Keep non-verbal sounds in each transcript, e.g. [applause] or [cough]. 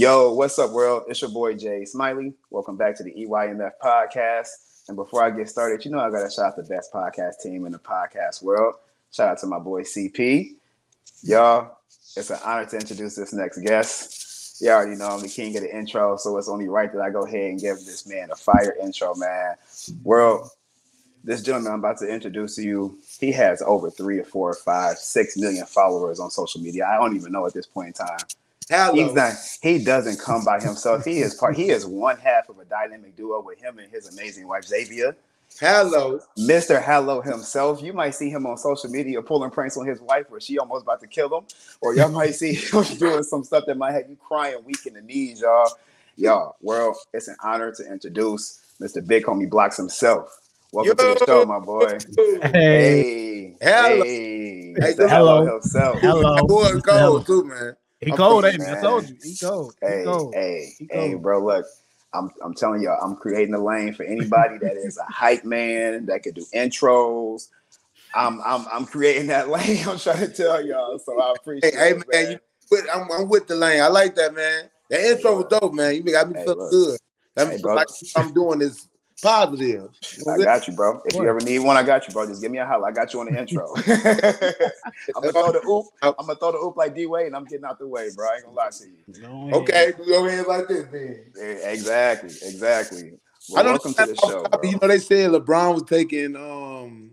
Yo, what's up, world? It's your boy Jay Smiley. Welcome back to the EYMF podcast. And before I get started, you know I gotta shout out the best podcast team in the podcast world. Shout out to my boy CP. Y'all, it's an honor to introduce this next guest. Y'all already know I'm the king of the intro, so it's only right that I go ahead and give this man a fire intro, man. World, this gentleman I'm about to introduce to you, he has over three or four or five, six million followers on social media. I don't even know at this point in time. Hello. He's not. He doesn't come by himself. He is part. He is one half of a dynamic duo with him and his amazing wife Xavier. Hello. Mr. Hallo himself. You might see him on social media pulling pranks on his wife where she almost about to kill him, or y'all might see [laughs] him doing some stuff that might have you crying weak in the knees, y'all. Y'all, world, it's an honor to introduce Mr. BigHomieBlockz himself. Welcome to the show, my boy. Hey, Hello. hey, Hey, Mr. hello. himself. Hello. That boy cold too, man. He I'm cold, thinking, ain't he? I told you. He cold. He Hey, cold. hey, He hey, bro. Look, I'm I'm telling y'all, I'm creating a lane for anybody that is a hype man that could do intros. I'm I'm I'm creating that [laughs] lane. I'm trying to tell y'all. So I appreciate Hey, hey it, man, you with, I'm, I'm with the lane. I like that, man. That intro was dope, man. You got me Hey, feeling look. good. That Hey, means like I'm doing is positive. I got you, bro. If you ever need one, I got you, bro. Just give me a holler. I got you on the intro. [laughs] I'm gonna throw the oop. I'm gonna throw the oop like D Wade, and I'm getting out the way, bro. I ain't gonna lie to you. Go ahead. Okay, we over here like this, man. Yeah, exactly, exactly. Well, I don't welcome to the show, bro. You know, they said LeBron was taking um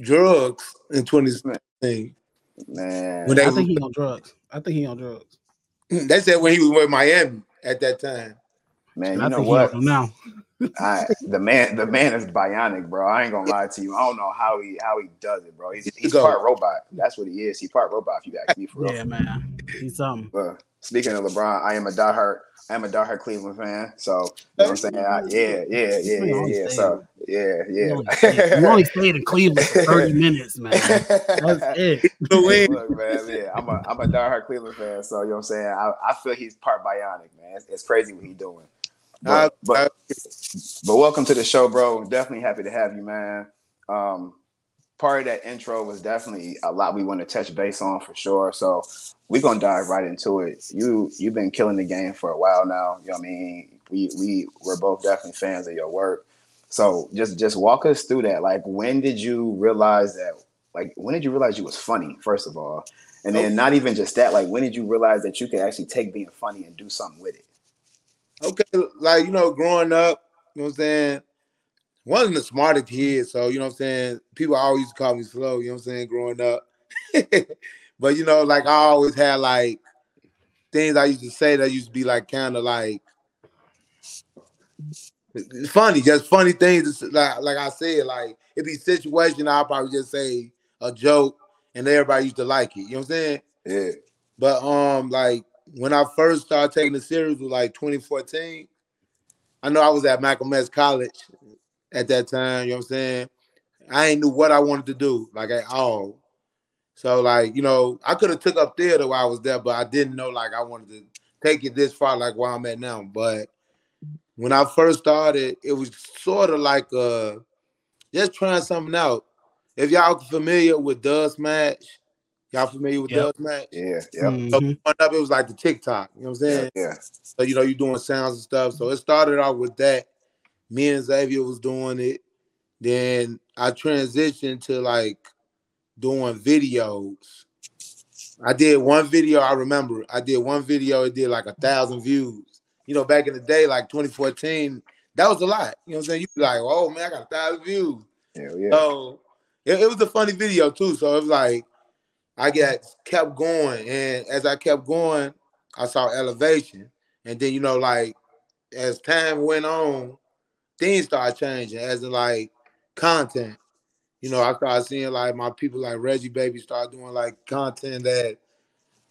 drugs in 2016. Man, When they, I think he on drugs. I think he on drugs. they said when he was with Miami at that time. man, you I know think what? he now. I, [laughs] the man, the man is bionic, bro. I ain't gonna lie to you. I don't know how he how he does it, bro. He's, he's part robot. That's what he is. He's part robot. If you ask me for real. Yeah, man. He's something. But speaking of LeBron, I am a diehard. I am a diehard Cleveland fan. So you know what I'm saying? I, yeah, yeah, yeah, yeah, yeah. So yeah, You yeah. only, stayed, you only stayed in Cleveland for 30 [laughs] minutes, man. That's it. [laughs] Look, man, yeah, I'm a I'm a diehard Cleveland fan. So you know what I'm saying? I, I feel he's part bionic, man. It's, it's crazy what he's doing. I- But, but but welcome to the show, bro. Definitely happy to have you, man. Um, part of that intro was definitely a lot we want to touch base on for sure. So we're gonna dive right into it. You you've been killing the game for a while now. You know what I mean? We we we're both definitely fans of your work. So just just walk us through that. Like when did you realize that like when did you realize you was funny, first of all? And then not even just that, like when did you realize that you could actually take being funny and do something with it? Okay, like you know, growing up, you know what I'm saying? Wasn't the smartest kid, so you know what I'm saying. People always used to call me slow, you know what I'm saying, growing up. [laughs] but you know, like I always had like things I used to say that used to be like kind of like funny, just funny things. Like like I said, like it'd be situation. I'll probably just say a joke, and everybody used to like it. You know what I'm saying? Yeah. But um, like when I first started taking the series was like 2014. I know I was at Malcolm X College at that time. You know what I'm saying? I ain't knew what I wanted to do, like at all. So like you know, I could have took up theater while I was there, but I didn't know like I wanted to take it this far, like where I'm at now. But when I first started, it was sort of like uh just trying something out. If y'all familiar with Dubsmash, y'all familiar with Yep. Dubsmash? Yeah, yeah, So Mhm. growing up, it was like the TikTok. You know what I'm saying? yeah. So you know, you're doing sounds and stuff. So it started off with that. Me and Xavier was doing it. Then I transitioned to like doing videos. I did one video. I remember I did one video. It did like a thousand views. You know, back in the day, like 2014, that was a lot. You know what I'm saying? You be like, oh man, I got a thousand views. Hell yeah. So it, it was a funny video too. So it was like I got kept going, and as I kept going, I saw elevation, and then you know, like as time went on, things started changing. As in like content, you know, I started seeing like my people like Reggie Baby start doing like content that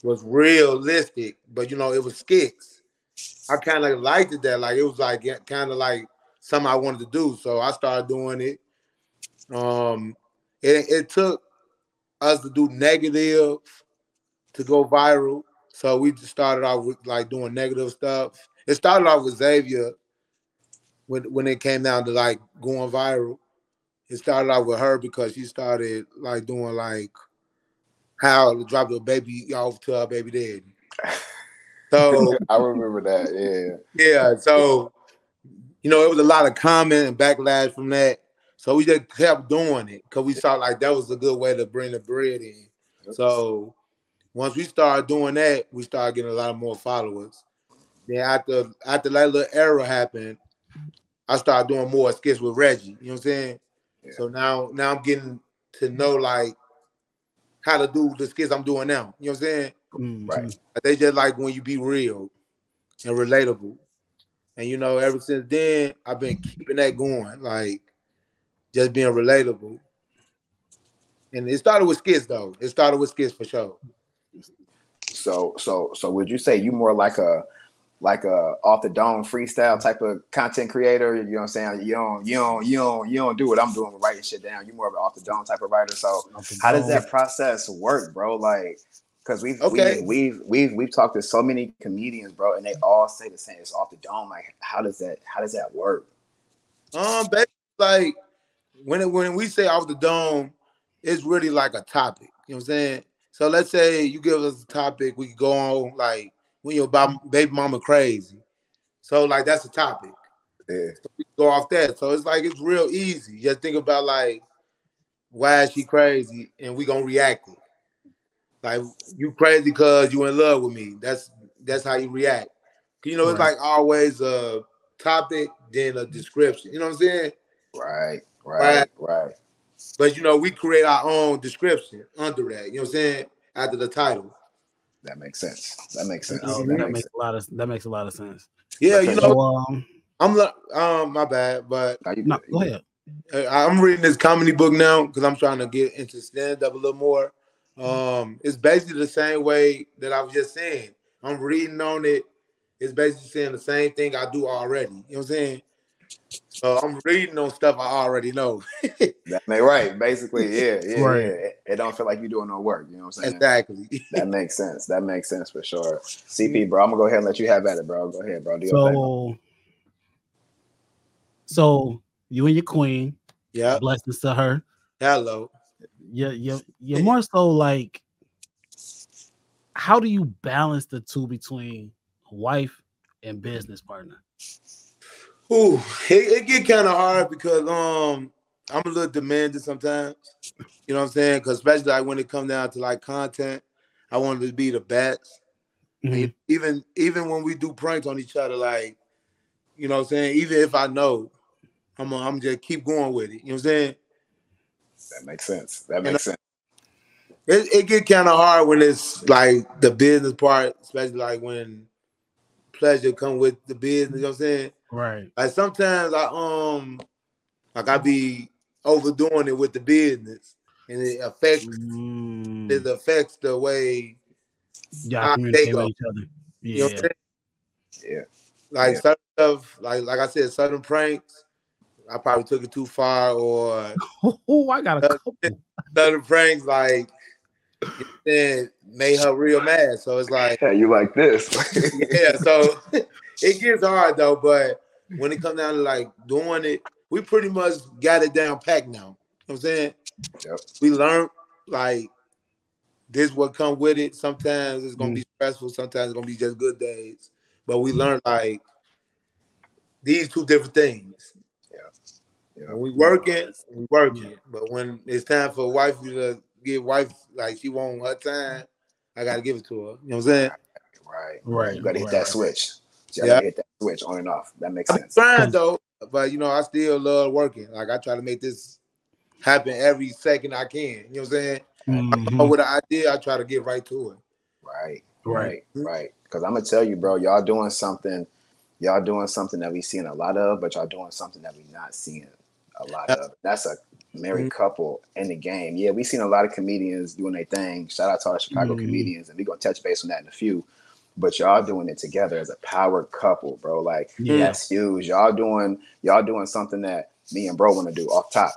was realistic, but you know, it was skits. I kind of liked it that, like it was like kind of like something I wanted to do. So I started doing it. Um, it, it took us to do negative to go viral. So we just started off with like doing negative stuff. It started off with Xavier when when it came down to like going viral. It started off with her because she started like doing like how to drop the baby off to her baby daddy. So [laughs] I remember that. Yeah. yeah, so you know, it was a lot of comment and backlash from that. So we just kept doing it because we saw like that was a good way to bring the bread in. So once we started doing that, we started getting a lot of more followers. Then after after that little era happened, I started doing more skits with Reggie. You know what I'm saying? Yeah. So now now I'm getting to know like how to do the skits I'm doing now. You know what I'm saying? Mhm. Right. They just like when you be real and relatable. And you know, ever since then, I've been keeping that going, like just being relatable. And it started with skits though. It started with skits for sure. So so so would you say you more like a like a off the dome freestyle type of content creator? You know what I'm saying? You don't you don't you don't you don't do what I'm doing with writing shit down. You're more of an off the dome type of writer. So how does that process work, bro? Like because we've Okay. we, we've we've we've talked to so many comedians, bro, and they all say the same. It's off the dome. Like how does that how does that work? Um, basically, like when it, when we say off the dome, it's really like a topic. You know what I'm saying? So let's say you give us a topic, we could go on like when your ba- baby mama crazy. So like that's a topic. Yeah. we go off that. So it's like it's real easy. Just think about like why is she crazy, and we gonna react it. Like you crazy because you in love with me. That's that's how you react. You know, it's Right. like always a topic, then a description. You know what I'm saying? Right, right, right. But you know, we create our own description under that. You know what I'm saying? After the title. That makes sense. That makes sense. Oh, That that makes makes a lot of that makes a lot of sense. Yeah, you know, So, um, I'm like, um, my bad, but Now no, go ahead. Uh, I'm reading this comedy book now because I'm trying to get into stand up a little more. Um, it's basically the same way that I was just saying. I'm reading on it. It's basically saying the same thing I do already. You know what I'm saying? So I'm reading on stuff I already know. [laughs] That may right, basically, yeah, yeah, Right. yeah. It, it don't feel like you're doing no work. You know what I'm saying? exactly. [laughs] That makes sense. That makes sense for sure. CP, bro, I'm gonna go ahead and let you have at it, bro. Go ahead, bro. Do. So, so you and your queen, yeah. blessings to her. Hello. You're, you're, you're more so like, how do you balance the two between wife and business partner? Ooh, it, it get kind of hard because um I'm a little demanding sometimes. You know what I'm saying? Because especially like when it comes down to like content, I want to be the best. And Mhm. even even when we do pranks on each other, like you know what I'm saying. Even if I know, I'm i I'm just keep going with it. You know what I'm saying? That makes sense. That know- makes sense. It, it get kind of hard when it's like the business part, especially like when pleasure come with the business. You know what I'm saying? Right. Like sometimes I um like I be overdoing it with the business, and it affects Mm, it affects the way y'all Ah, communicate with go. each other. you know what Yeah. I'm saying. Yeah. Like Yeah. certain stuff, like like I said, certain pranks, I probably took it too far, or [laughs] Oh, I got a couple. [laughs] certain pranks like then made her real mad. So it's like, Yeah, you like this. yeah. So [laughs] it gets hard though, but when it comes down to like doing it, we pretty much got it down packed now. You know what I'm saying? Yep. We learned like this what come with it. Sometimes it's gonna be Mm. stressful, sometimes it's gonna be just good days. But we learned like these two different things. Yeah. When we working, we working. But when it's time for wife to give wife like she want her time, I gotta give it to her. You know what I'm saying? Right. Right. You gotta hit right, that switch. You Yeah. gotta hit that switch on and off. That makes I'm sense. trying though, but you know, I still love working. Like I try to make this happen every second I can. You know what I'm saying? Mhm. But with an idea, I try to get right to it. Right. Right. Right. Right. Because I'm gonna tell you, bro, y'all doing something, y'all doing something that we seeing a lot of, but y'all doing something that we not seeing a lot of. That's a married couple in the game. Yeah, we seen a lot of comedians doing their thing. Shout out to our Chicago Mhm. comedians, and we gonna touch base on that in a few. But y'all doing it together as a power couple, bro. Like Yeah. that's huge. Y'all doing y'all doing something that me and bro want to do off top.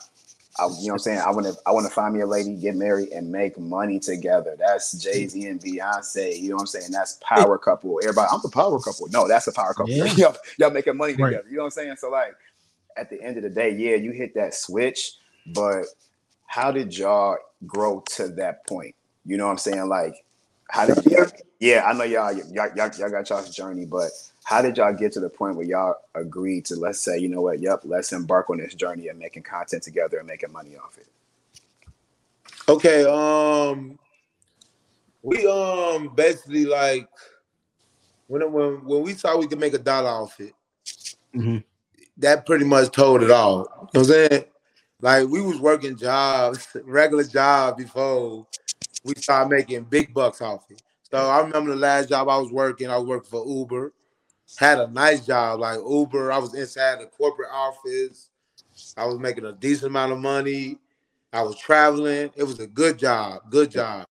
I, you know what I'm saying? I want to I want to find me a lady, get married, and make money together. That's Jay Z and Beyonce. You know what I'm saying? That's power couple. Everybody, I'm the power couple. No, that's a power couple. [laughs] Yeah. y'all, y'all making money Right. together. You know what I'm saying? So like, at the end of the day, yeah, you hit that switch, but how did y'all grow to that point? You know what I'm saying? Like, how did y'all? Yeah, I know y'all y'all, y'all, y'all got y'all's journey, but how did y'all get to the point where y'all agreed to let's say, you know what, yep, let's embark on this journey of making content together and making money off it? Okay, um we um basically like when when when we saw we could make a dollar off it, Mhm. that pretty much told it all. You know what I'm saying? Like we was working jobs, [laughs] regular jobs before we started making big bucks off it. So I remember the last job I was working, I was working for Uber. Had a nice job, like Uber. I was inside the corporate office. I was making a decent amount of money. I was traveling. It was a good job, good job.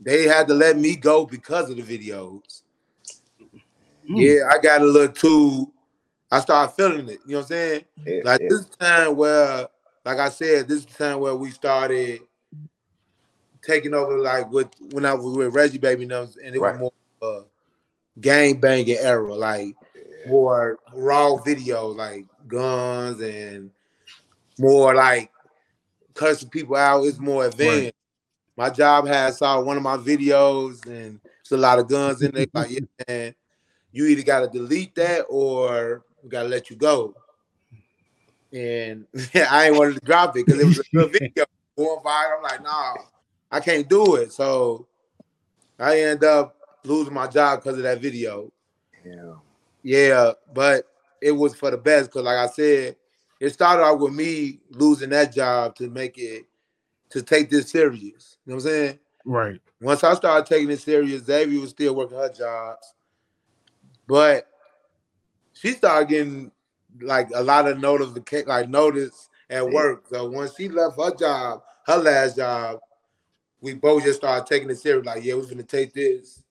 They had to let me go because of the videos. Mm. Yeah, I got a little too. I started feeling it. You know what I'm saying? Yeah, Like yeah. this time where, like I said, this is the time where we started taking over. Like with when I was with Reggie Baby and and it Right. was more uh, gang banging era, like more raw video, like guns and more like cussing people out. It's more advanced. My job had saw one of my videos and it's a lot of guns in there. [laughs] Like, yeah, man, you either got to delete that or we got to let you go. And [laughs] I ain't wanted to drop it because it was a good [laughs] video going viral. I'm like, nah, I can't do it. So I end up losing my job because of that video. Yeah. Yeah, but it was for the best because, like I said, it started out with me losing that job to make it to take this serious. You know what I'm saying? Right. Once I started taking it serious, Xavier was still working her jobs, but she started getting like a lot of notification, like notice at work. So once she left her job, her last job, we both just started taking it serious. Like, yeah, we're gonna take this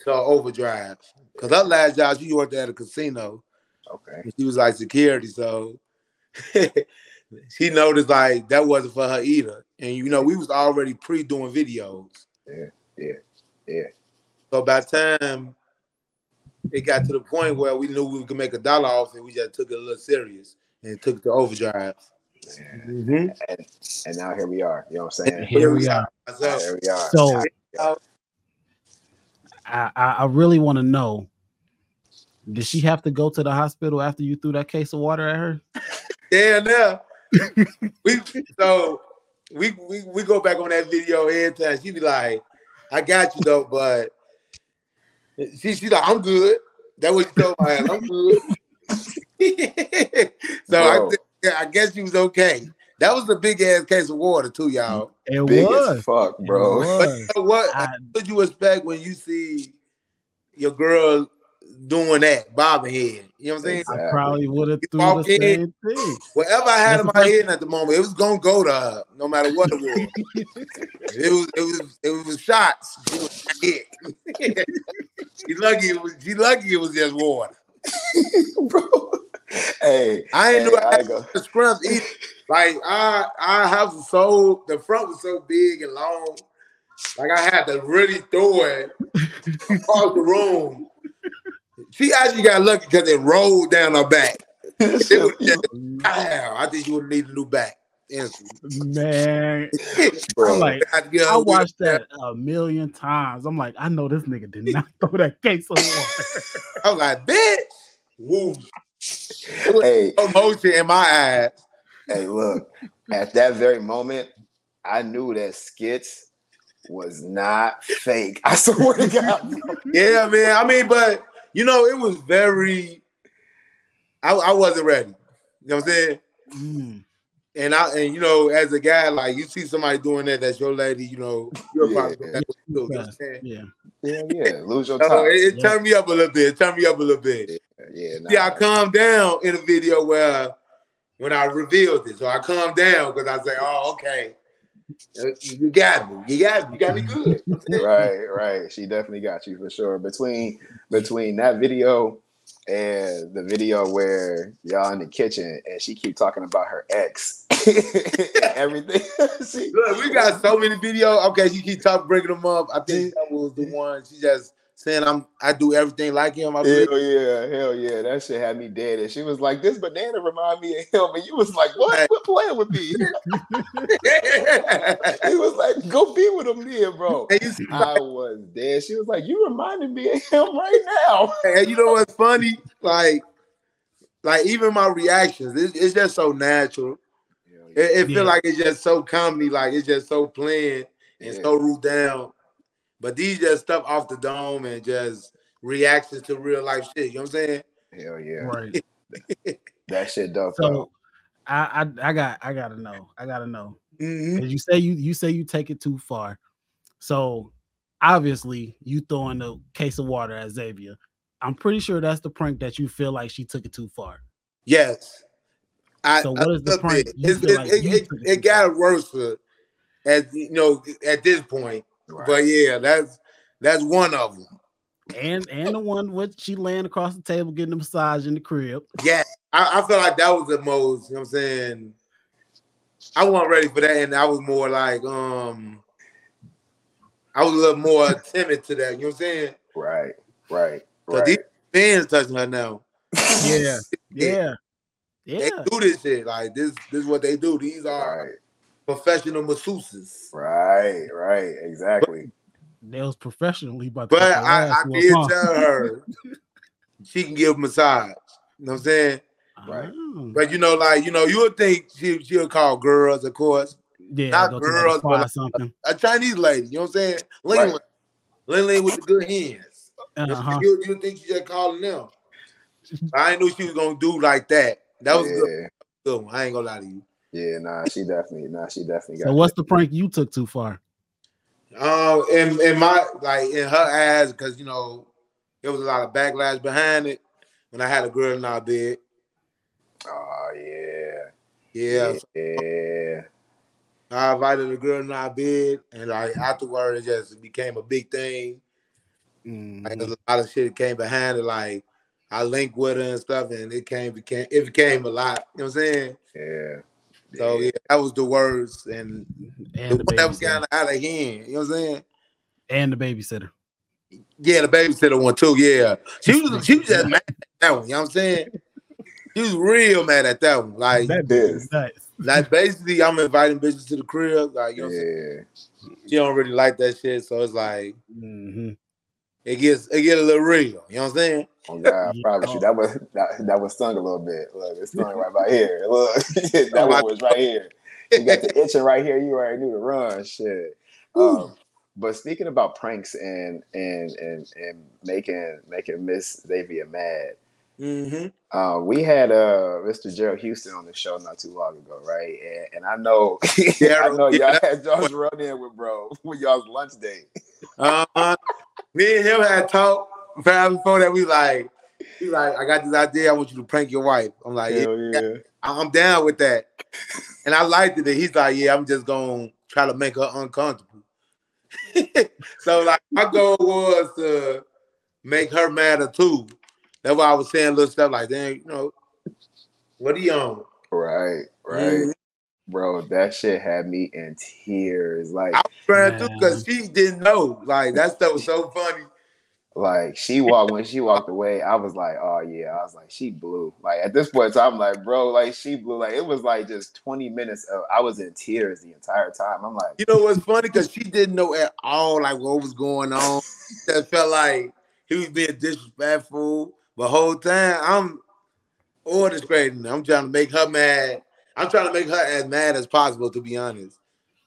to overdrive. Cause her last job, she worked at a casino. Okay. and She was like security, so [laughs] she noticed like that wasn't for her either. And you know, we was already pre doing videos. Yeah. Yeah. Yeah. So by the time it got to the point where we knew we could make a dollar off it, we just took it a little serious and took it to overdrive. Mm-hmm. And and now here we are. You know what I'm saying? Here we are. So, Here we are. So I, I, I really want to know. Did she have to go to the hospital after you threw that case of water at her? yeah, now we so we, we we go back on that video every time. She be like, "I got you though," but she she like, "I'm good." That was she told my ass. I'm good. [laughs] so I, Bro. thi- yeah, I guess she was okay. That was a big ass case of water too, y'all. It Big was. as fuck, It bro. But you know what? I- what you expect when you see your girl doing that, bobbing head? You know what I'm saying? I probably would have threw the in, same thing. Whatever I had That's in my head at the moment, it was gonna go to her, no matter what it was. [laughs] it was it was it was shots. She was hit. [laughs] she lucky it was she lucky it was just water. [laughs] bro. Hey, I ain't hey, know I I had go. the scrubs either. Like I, I have so the front was so big and long. Like I had to really throw it across the room. she actually got lucky because it rolled down her back. It was just, Wow, I think you would need a new back. Man, Bro. I'm like, Had to get her I watched that a million times. I'm like, I know this nigga did not [laughs] throw that case of water. I'm like, bitch. Woo. Hey, [laughs] emotion in my eyes. hey, look, at that very moment, I knew that skits was not fake. I swear to God. Yeah, man. I mean, but you know, it was very. I, I wasn't ready. You know what I'm saying? Mm, And I and you know, as a guy, like you see somebody doing that, that's your lady. You know, you're Yeah. probably that's you know what I'm saying? yeah. Yeah, yeah. Lose your [laughs] So top. it, it Yeah. turned me up a little bit. It turned me up a little bit. Yeah, nah. See, I calmed down in a video where when I revealed it. So I calmed down because I say, "Oh, okay, Uh, you got me. You got me. You got me good." [laughs] right, right. She definitely got you for sure. Between between that video and the video where y'all in the kitchen and she keep talking about her ex [laughs] everything. [laughs] she, Look, we got so many videos. Okay, she keep talking, bringing them up. I think that was the one. She just saying, "I'm. I do everything like him." I believe. Hell yeah, hell yeah. That shit had me dead. And she was like, This banana remind me of him. And you was like, What? Quit playing with me. [laughs] he was like, Go be with him then, bro. [laughs] and you see, I was dead. She was like, You reminded me of him right now. [laughs] and you know what's funny? Like, like even my reactions, it's, it's just so natural. It, it Yeah. feel like it's just so comedy, like it's just so planned and Yeah. so root down. But these just stuff off the dome and just reactions to real life shit. You know what I'm saying? Hell yeah. Right. [laughs] That shit dope. So. I, I I got I gotta know. I gotta know. Mhm. 'Cause You say you you say you take it too far. So obviously you throwing the case of water at Xavier. I'm pretty sure that's the prank that you feel like she took it too far. Yes. I, So I what is the look, prank it, you it's- feel it, like it, it, took it it got worse for as you know at this point. But yeah, that's that's one of them. And and the one with she laying across the table getting a massage in the crib. Yeah, I, I feel like that was the most. You know what I'm saying? I wasn't ready for that, and I was more like, um, I was a little more [laughs] timid to that. You know what I'm saying? Right, right, So right. these fans touching her now. Yeah. [laughs] Yeah. yeah. They do this shit. Like this, this is what they do. These are Right, professional masseuses. right, right. Exactly. They was professionally about to But I, I did huh? tell her she can give a massage. You know what I'm saying? Right. Oh. But you know, like you know, you would think she she'll call girls, of course. Yeah, not go to the girls, but like- something. A Chinese lady. You know what I'm saying? Ling Right. Ling. Ling Ling with the good hands. Uh-huh. You, you think she just calling them? I ain't knew she was gonna do like that. That was a good, yeah, good one. I ain't gonna lie to you. Yeah. Nah, she definitely, nah, she definitely got. So what's the prank you took too far? Um, in in my like in her eyes, because you know, there was a lot of backlash behind it when I had a girl in our bed. Oh yeah, Yeah, so yeah. I invited a girl in our bed, and like afterward, it just became a big thing. Like there's a lot of shit that came behind it. Like I linked with her and stuff, and it came became it became a lot. You know what I'm saying? Yeah. So yeah, that was the worst, and And the the one that was babysitter. kind of out of hand. You know what I'm saying? And the babysitter. Yeah, the babysitter one too. Yeah, she was she was just mad at that one. You know what I'm saying? She was real mad at that one. Like, That Yes. bitch like basically, I'm inviting bitches to the crib. Like, you know, what I'm saying? Yeah. she don't really like that shit. So it's like Mhm. It gets it get a little real. You know what I'm saying? Oh God, I promise you, that was that, that was stung a little bit. Look, it stung right by here. [laughs] Look, [laughs] that one I- was right here. You got the itching right here. You already knew to run. Shit. Um, but speaking about pranks and and and and making making Miss Xavier mad, Mm-hmm. uh, we had uh Mr. Gerald Houston on the show not too long ago, right? And, and I know, [laughs] I Gerald, know y'all yeah. had Josh run in with bro with y'all's lunch date. Uh, me and him had talked before that. We like, he like, I got this idea. I want you to prank your wife. I'm like, yeah, yeah. I'm down with that. And I liked it. That he's like, yeah, I'm just gonna try to make her uncomfortable. [laughs] so like my goal was to make her madder too. That's why I was saying little stuff like, damn, you know, what are you on? Right, right. Mm-hmm. Bro, that shit had me in tears. Like, I was trying to because she didn't know. Like that stuff was so funny. like she walked when she walked away, I was like, oh yeah, I was like, she blew. Like at this point, so I'm like, bro, like she blew. Like it was like just 20 minutes of I was in tears the entire time. I'm like, You know what's funny? Because she didn't know at all like what was going on. That felt like he was being disrespectful. The whole time I'm orchestrating. I'm trying to make her mad. I'm trying to make her as mad as possible, to be honest.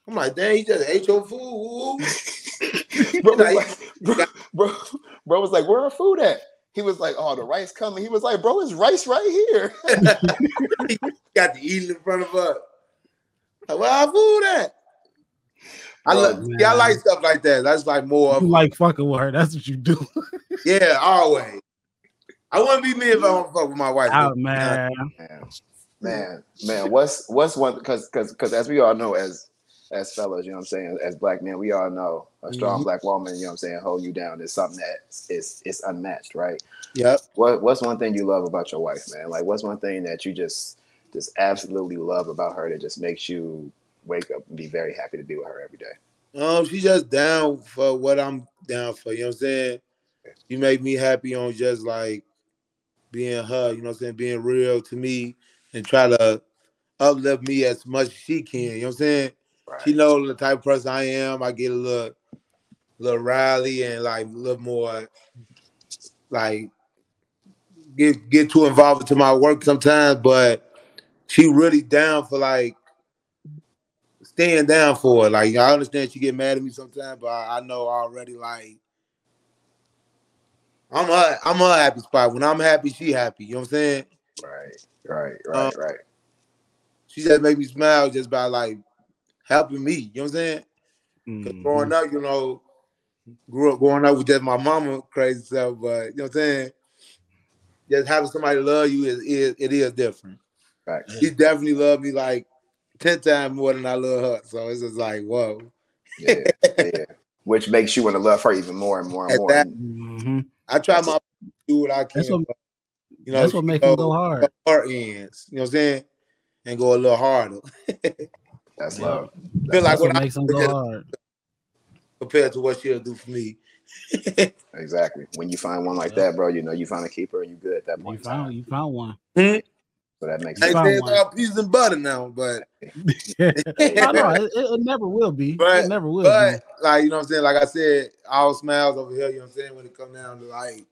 I'm like, dang, he just ate your food. [laughs] [laughs] bro, Like, like, bro, bro, bro was like, where our food at? He was like, oh, the rice coming. He was like, bro, it's rice right here. [laughs] got to eat in front of her. Like, where our food at? I Bro, love, yeah, I like stuff like that. That's like more of You like fucking with her. That's what you do. yeah, always. I wouldn't be me if I don't fuck with my wife. Out, man. man, man, man, what's what's one because because because as we all know as as fellas, you know what I'm saying, as black men, we all know a strong Mhm. black woman, you know what I'm saying, hold you down is something that is is unmatched, right? Yep. What what's one thing you love about your wife, man? Like what's one thing that you just just absolutely love about her that just makes you wake up and be very happy to be with her every day? Um, she's just down for what I'm down for. You know what I'm saying? You make me happy on just like being her. You know what I'm saying? Being real to me and try to uplift me as much as she can. You know what I'm saying? Right. She know the type of person I am. I get a little, little rally and like a little more, like get get too involved into my work sometimes. But she really down for like staying down for it. Like I understand she get mad at me sometimes, but I, I know already like I'm her, I'm a happy spot. When I'm happy, she happy. You know what I'm saying? right, right, right, right. She just make me smile just by like helping me. You know what I'm saying? Mhm. growing up, you know, grew up growing up with just my mama crazy stuff, but you know what I'm saying? Just having somebody love you is, is it is different. Right. She definitely loved me like 10 times more than I love her. So it's just like, whoa. Yeah, yeah. Which makes you want to love her even more and more and more. [laughs] Exactly. Mhm. I try my do what I can. That's what- you know, That's what she makes him go hard. Her ends, you know what I'm saying? And go a little harder [laughs] That's Yeah. love. Feel like That's what what I- makes him go hard. compared to what she'll do for me. [laughs] Exactly. When you find one like Yeah. that, bro, you know you found a keeper and you're good at that point. in found time. you found one. Hmm? So that makes sense. ain't found saying it's all peas and butter now, but [laughs] no, no, it, it never will be. But- it never will but like you know what I'm saying, like I said, all smiles over here, you know what I'm saying, when it come down to like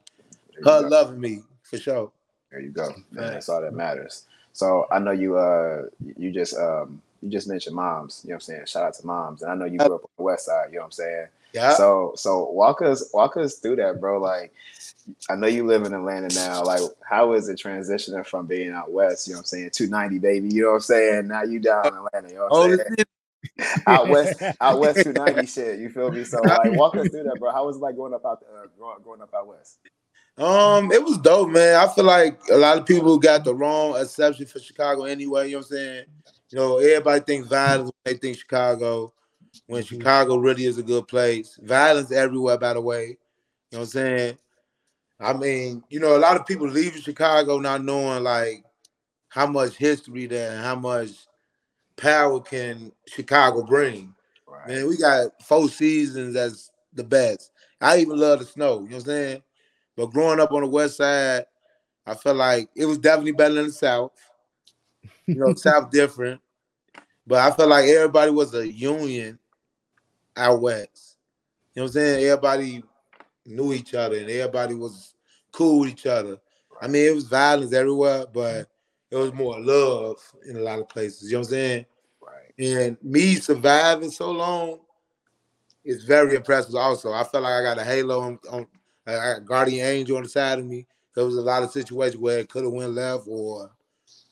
her go. loving me for sure. There you go. Man, that's all that matters. So I know you uh you just um you just mentioned moms, you know what I'm saying? Shout out to moms. And I know you grew up on the west side, you know what I'm saying? Yeah. So so walk us walk us through that, bro. Like I know you live in Atlanta now. Like, how is it transitioning from being out west, you know what I'm saying, 290, baby, you know what I'm saying? Now you down in Atlanta, you know what oh, I'm saying? Out west, out west 290 [laughs] shit. You feel me? So like walk us through that, bro. How was it like growing up out uh, growing, growing up out west? Um, it was dope, man. I feel like a lot of people got the wrong exception for Chicago anyway. You know what I'm saying? You know, everybody thinks violence when they think Chicago, when Chicago really is a good place. Violence everywhere, by the way. You know what I'm saying? I mean, you know, a lot of people leaving Chicago not knowing like how much history there and how much power can Chicago bring. Right. Man, we got four seasons as the best. I even love the snow, you know what I'm saying? But growing up on the west side, I felt like it was definitely better than the south. You know, [laughs] south different. But I felt like everybody was a union out west. You know what I'm saying? Everybody knew each other and everybody was cool with each other. I mean, it was violence everywhere, but it was more love in a lot of places. You know what I'm saying? Right. And me surviving so long is very impressive. Also, I felt like I got a halo on, on I got a guardian angel on the side of me. There was a lot of situations where it could have went left, or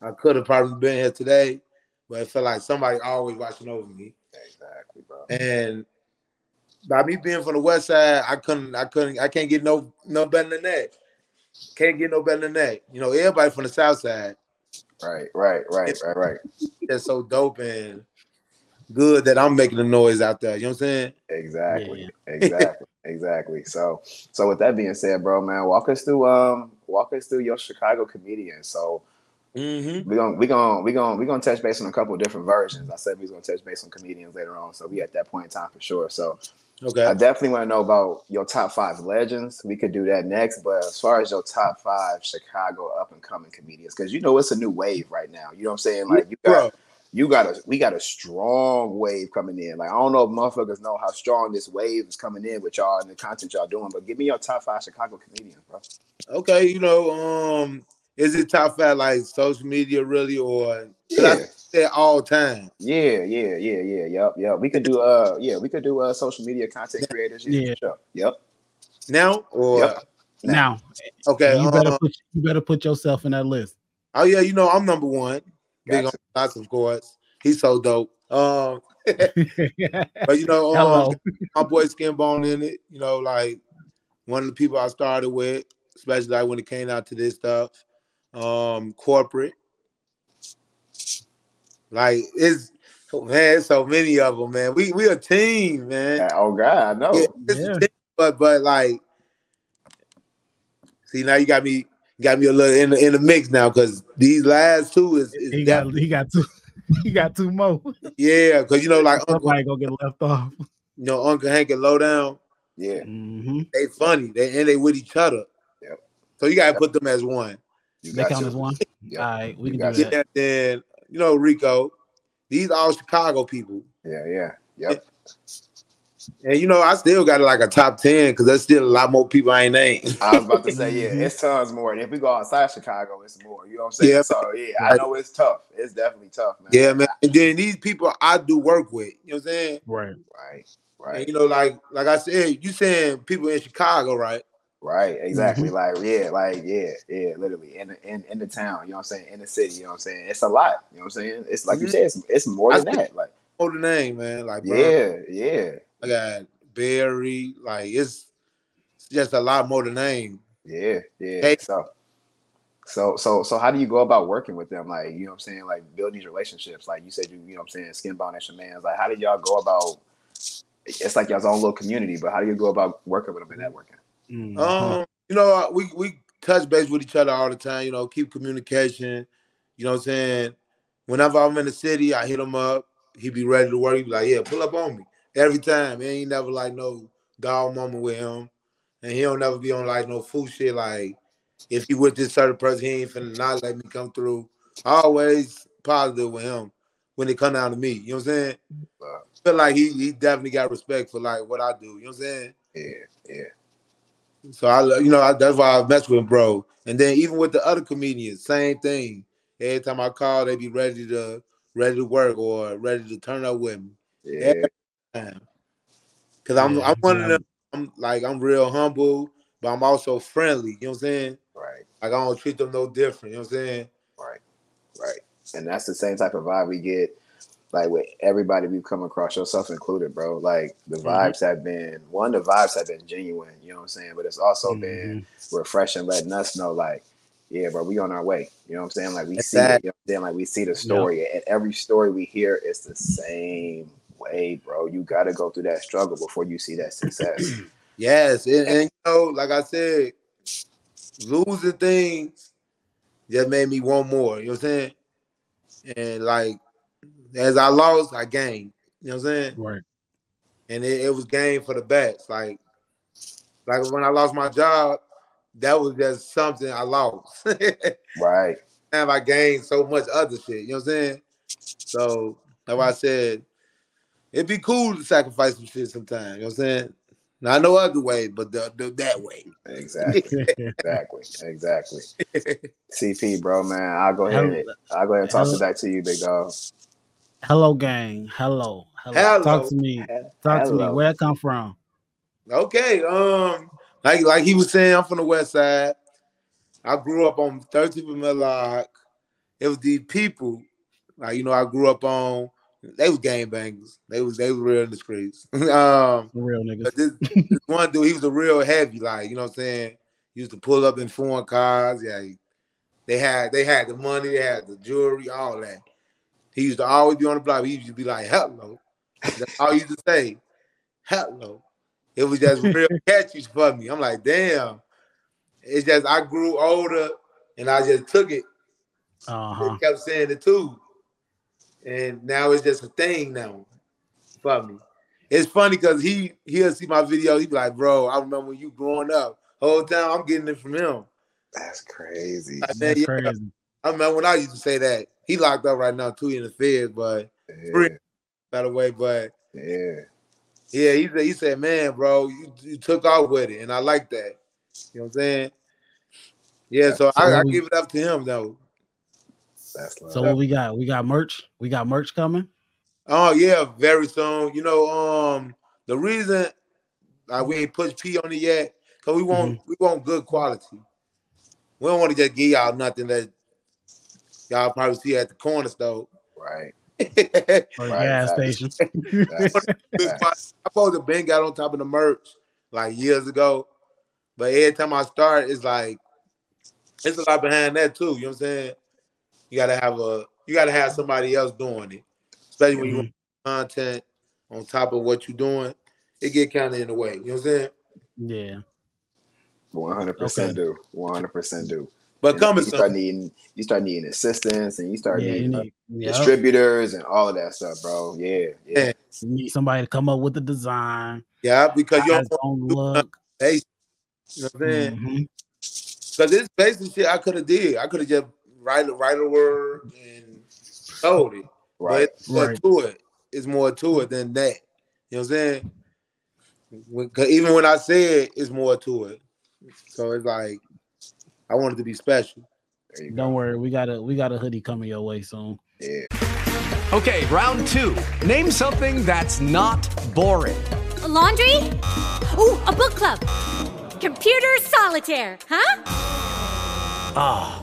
I could have probably been here today, but it felt like somebody always watching over me. Exactly, bro. And by me being from the west side, I couldn't, I couldn't, I can't get no no better than that. Can't get no better than that. You know, everybody from the south side Right, right, right, right, right. that's so dope and good that I'm making the noise out there. You know what I'm saying? Exactly. Exactly. Exactly. So so with that being said, bro, man, walk us through um walk us through your Chicago comedian. So Mm-hmm. we're gonna we're gonna we're gonna we're gonna touch base on a couple of different versions. I said we was gonna touch base on comedians later on. So we at that point in time for sure. So Okay. I definitely want to know about your top five legends. We could do that next, but as far as your top five Chicago up and coming comedians, because you know it's a new wave right now. You know what I'm saying? Like you got, you got a, we got a strong wave coming in. Like I don't know if motherfuckers know how strong this wave is coming in with y'all and the content y'all doing, but give me your top five Chicago comedians, bro. Okay, you know, um, is it top five like social media really, or yeah. at all time? Yeah, yeah, yeah, yeah. Yep, yep. We could do uh yeah, we could do uh social media content creators. Yeah, yeah. Sure. Yep. Now or yep. now. Okay. You better um, put you better put yourself in that list. Oh yeah, you know I'm number one. Big on lots of course. He's so dope. Um [laughs] but you know, um, my boy Skinbone in it, you know, like one of the people I started with, especially like when it came out to this stuff. Um, corporate, like it's oh, man, so many of them, man. We we a team, man. Oh God, I know. Yeah, yeah. Team, but but like, see now you got me got me a little in the in the mix now because these last two is, is he got he got two [laughs] he got two more. Yeah, because you know like Uncle ain't gonna get left off. You know Uncle Hank and Lowdown. Yeah, mm-hmm. they funny. They and they with each other. Yep. So you gotta yep. put them as one. You they count as one. [laughs] Yep. All right, we you can do that. Yeah, then you know, Rico. These all Chicago people. Yeah, yeah, yep. And you know, I still got like a top ten because there's still a lot more people I ain't named. I was about to say, yeah, it's [laughs] tons more. And if we go outside Chicago, it's more. You know what I'm saying? Yeah. So yeah, I know it's tough. It's definitely tough, man. Yeah, man. And then these people I do work with. You know what I'm saying? Right. Right. Right. And, you know, like like I said, you saying people in Chicago, right? Right, exactly. Mm-hmm. Like, yeah, like, yeah, yeah, literally in, in in the town, you know what I'm saying, in the city, you know what I'm saying. It's a lot, you know what I'm saying. It's like mm-hmm. you said, it's, it's more than that. Like, know the name, man. Like, bro, yeah, yeah. I got Barry. Like, it's, it's just a lot more to name. Yeah, yeah. Hey. So, so, so, so, how do you go about working with them? Like, you know what I'm saying, like building these relationships. Like you said, you, you know what I'm saying, Skinbone and Shaman's. Like, how did y'all go about? It's like y'all's own little community, but how do you go about working with them and networking? Mm-hmm. Um, you know, we we touch base with each other all the time. You know, keep communication. You know what I'm saying? Whenever I'm in the city, I hit him up. He'd be ready to work. He'd be like, "Yeah, pull up on me." Every time. He ain't never like no dog moment with him, and he don't never be on like no fool shit. Like if he with this certain person, he ain't finna not let me come through. Always positive with him when it come down to me. You know what I'm saying? Wow. Feel like he he definitely got respect for like what I do. You know what I'm saying? Yeah, yeah. So I, you know, I, that's why I mess with him, bro. And then even with the other comedians, same thing. Every time I call, they be ready to ready to work or ready to turn up with me. Yeah. Cause I'm yeah, I'm one of them. I'm like I'm real humble, but I'm also friendly. You know what I'm saying? Right. Like I don't treat them no different. You know what I'm saying? Right. Right. And that's the same type of vibe we get like with everybody we've come across, yourself included, bro. Like the mm-hmm. vibes have been one, the vibes have been genuine, you know what I'm saying? But it's also mm-hmm. been refreshing, letting us know, like, yeah, bro, we on our way. You know what I'm saying? Like we That's see it, you know what I'm saying? Like we see the story, yeah. and every story we hear is the same way, bro. You gotta go through that struggle before you see that success. [clears throat] yes, and, and you know, like I said, losing things just made me want more. You know what I'm saying? And like as I lost, I gained. You know what I'm saying? Right. And it, it was gained for the best. Like, like when I lost my job, that was just something I lost. [laughs] right. And I gained so much other shit. You know what I'm saying? So that's why I said it'd be cool to sacrifice some shit sometimes. You know what I'm saying? Not no other way, but the, the that way. Exactly. [laughs] exactly. Exactly. CP, bro, man. I'll go ahead. I'll go ahead and toss it back to you, big dog. Hello, gang. Hello. Hello. Hello. Talk to me. Talk Hello. to me. Where I come from? Okay. Um, like like he was saying, I'm from the west side. I grew up on 13th and Millock. It was these people, like you know, I grew up on. They was game bangers. They was they was real in the streets. [laughs] um, real niggas. This, this, [laughs] one dude, he was a real heavy, like you know what I'm saying. He used to pull up in foreign cars. Yeah, he, they had they had the money, they had the jewelry, all that. He used to always be on the block. He used to be like, hello. That's all he used to say. Hello. It was just real [laughs] catchy for me. I'm like, damn. It's just I grew older and I just took it. Uh-huh. kept saying it too. And now it's just a thing now for me. it's funny because he he'll see my video. He be like, "Bro, I remember when you growing up. Whole time I'm getting it from him." That's crazy. I said, That's yeah. crazy. I remember when I used to say that. He locked up right now too in the feds, but Yeah, free by the way. But yeah. yeah, he said, he said, "Man, bro, you, you took off with it, and I like that." You know what I'm saying? Yeah, so I, I give it up to him though. That's love. So what we got? We got merch. We got merch coming. Oh yeah, very soon. You know, um, the reason like we ain't push P on it yet, cause we want we want good quality. We don't want to just give y'all nothing that y'all probably see at the corner store. right. [laughs] Or Right, gas facts. station. [laughs] I supposed to been got on top of the merch like years ago, but every time I start, it's like it's a lot behind that too. You know what I'm saying? You gotta have a you gotta have somebody else doing it, especially when you want content on top of what you're doing. It get kind of in the way. You know what I'm saying? yeah. One hundred percent Okay. do. One hundred percent do. But And coming you start needing you start needing assistance and you start Yeah, needing uh, need, yep. distributors and all of that stuff, bro. Yeah, yeah. Yeah. You need somebody to come up with the design. Yeah, because you eyes don't on look. hey, you know what I'm saying? Mhm. Because it's basically shit I could have did. I could have just write write a word and sold it. Right. But more Right. to it. It's more to it than that. You know what I'm saying? When, 'cause even when I say it, it's more to it. So it's like I want it to be special. There you go. Don't worry, we got a we got a hoodie coming your way soon. Yeah. Okay, round two. Name something that's not boring. laundry? Ooh, a book club. Computer solitaire, huh? Ah,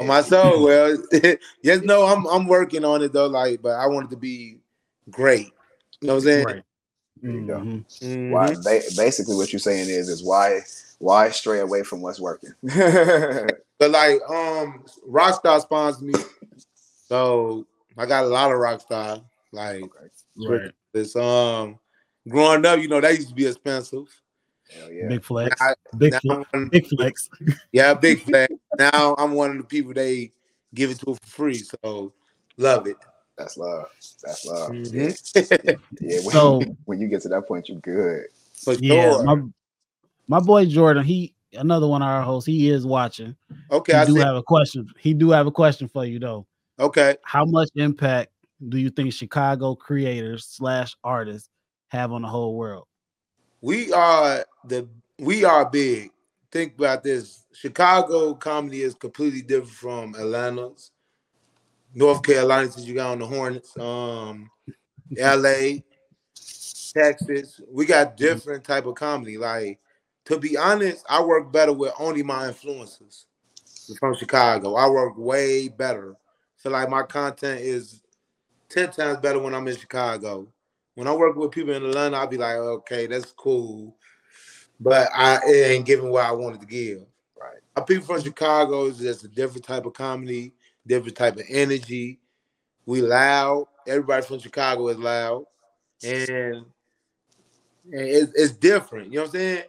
On my soul, well, [laughs] yes, no, I'm I'm working on it though. Like, but I want it to be great. You know what I'm saying? Right. There you go. Mhm. Mhm. Why ba- basically what you're saying is is why why stray away from what's working. [laughs] But like, um, Rockstar sponsors me, so I got a lot of Rockstar. Like, Right. this um, growing up, you know, that used to be expensive. Hell yeah. Big flex. Now- Big now flex. I'm- Big flex. yeah, big flag. now I'm one of the people they give it to for free. So love it. That's love. That's love. Mhm. [laughs] Yeah, when, So- when you get to that point, you're good. For Yeah, sure. my, my boy Jordan, he another one of our hosts. He is watching. okay, He I do said, have a question. He do have a question for you though. okay. How much impact do you think Chicago creators slash artists have on the whole world? We are the we are big. Think about this. Chicago comedy is completely different from Atlanta's. North Carolina, since you got on the Hornets, um, LA, Texas. We got different type of comedy. Like, to be honest, I work better with only my influences from Chicago. I work way better. So like my content is 10 times better when I'm in Chicago. When I work with people in Atlanta, I'll be like, okay, that's cool. But I it ain't giving what I wanted to give. Right. Our people from Chicago is just a different type of comedy, different type of energy. We loud. Everybody from Chicago is loud. And, and it's, it's different. You know what I'm saying?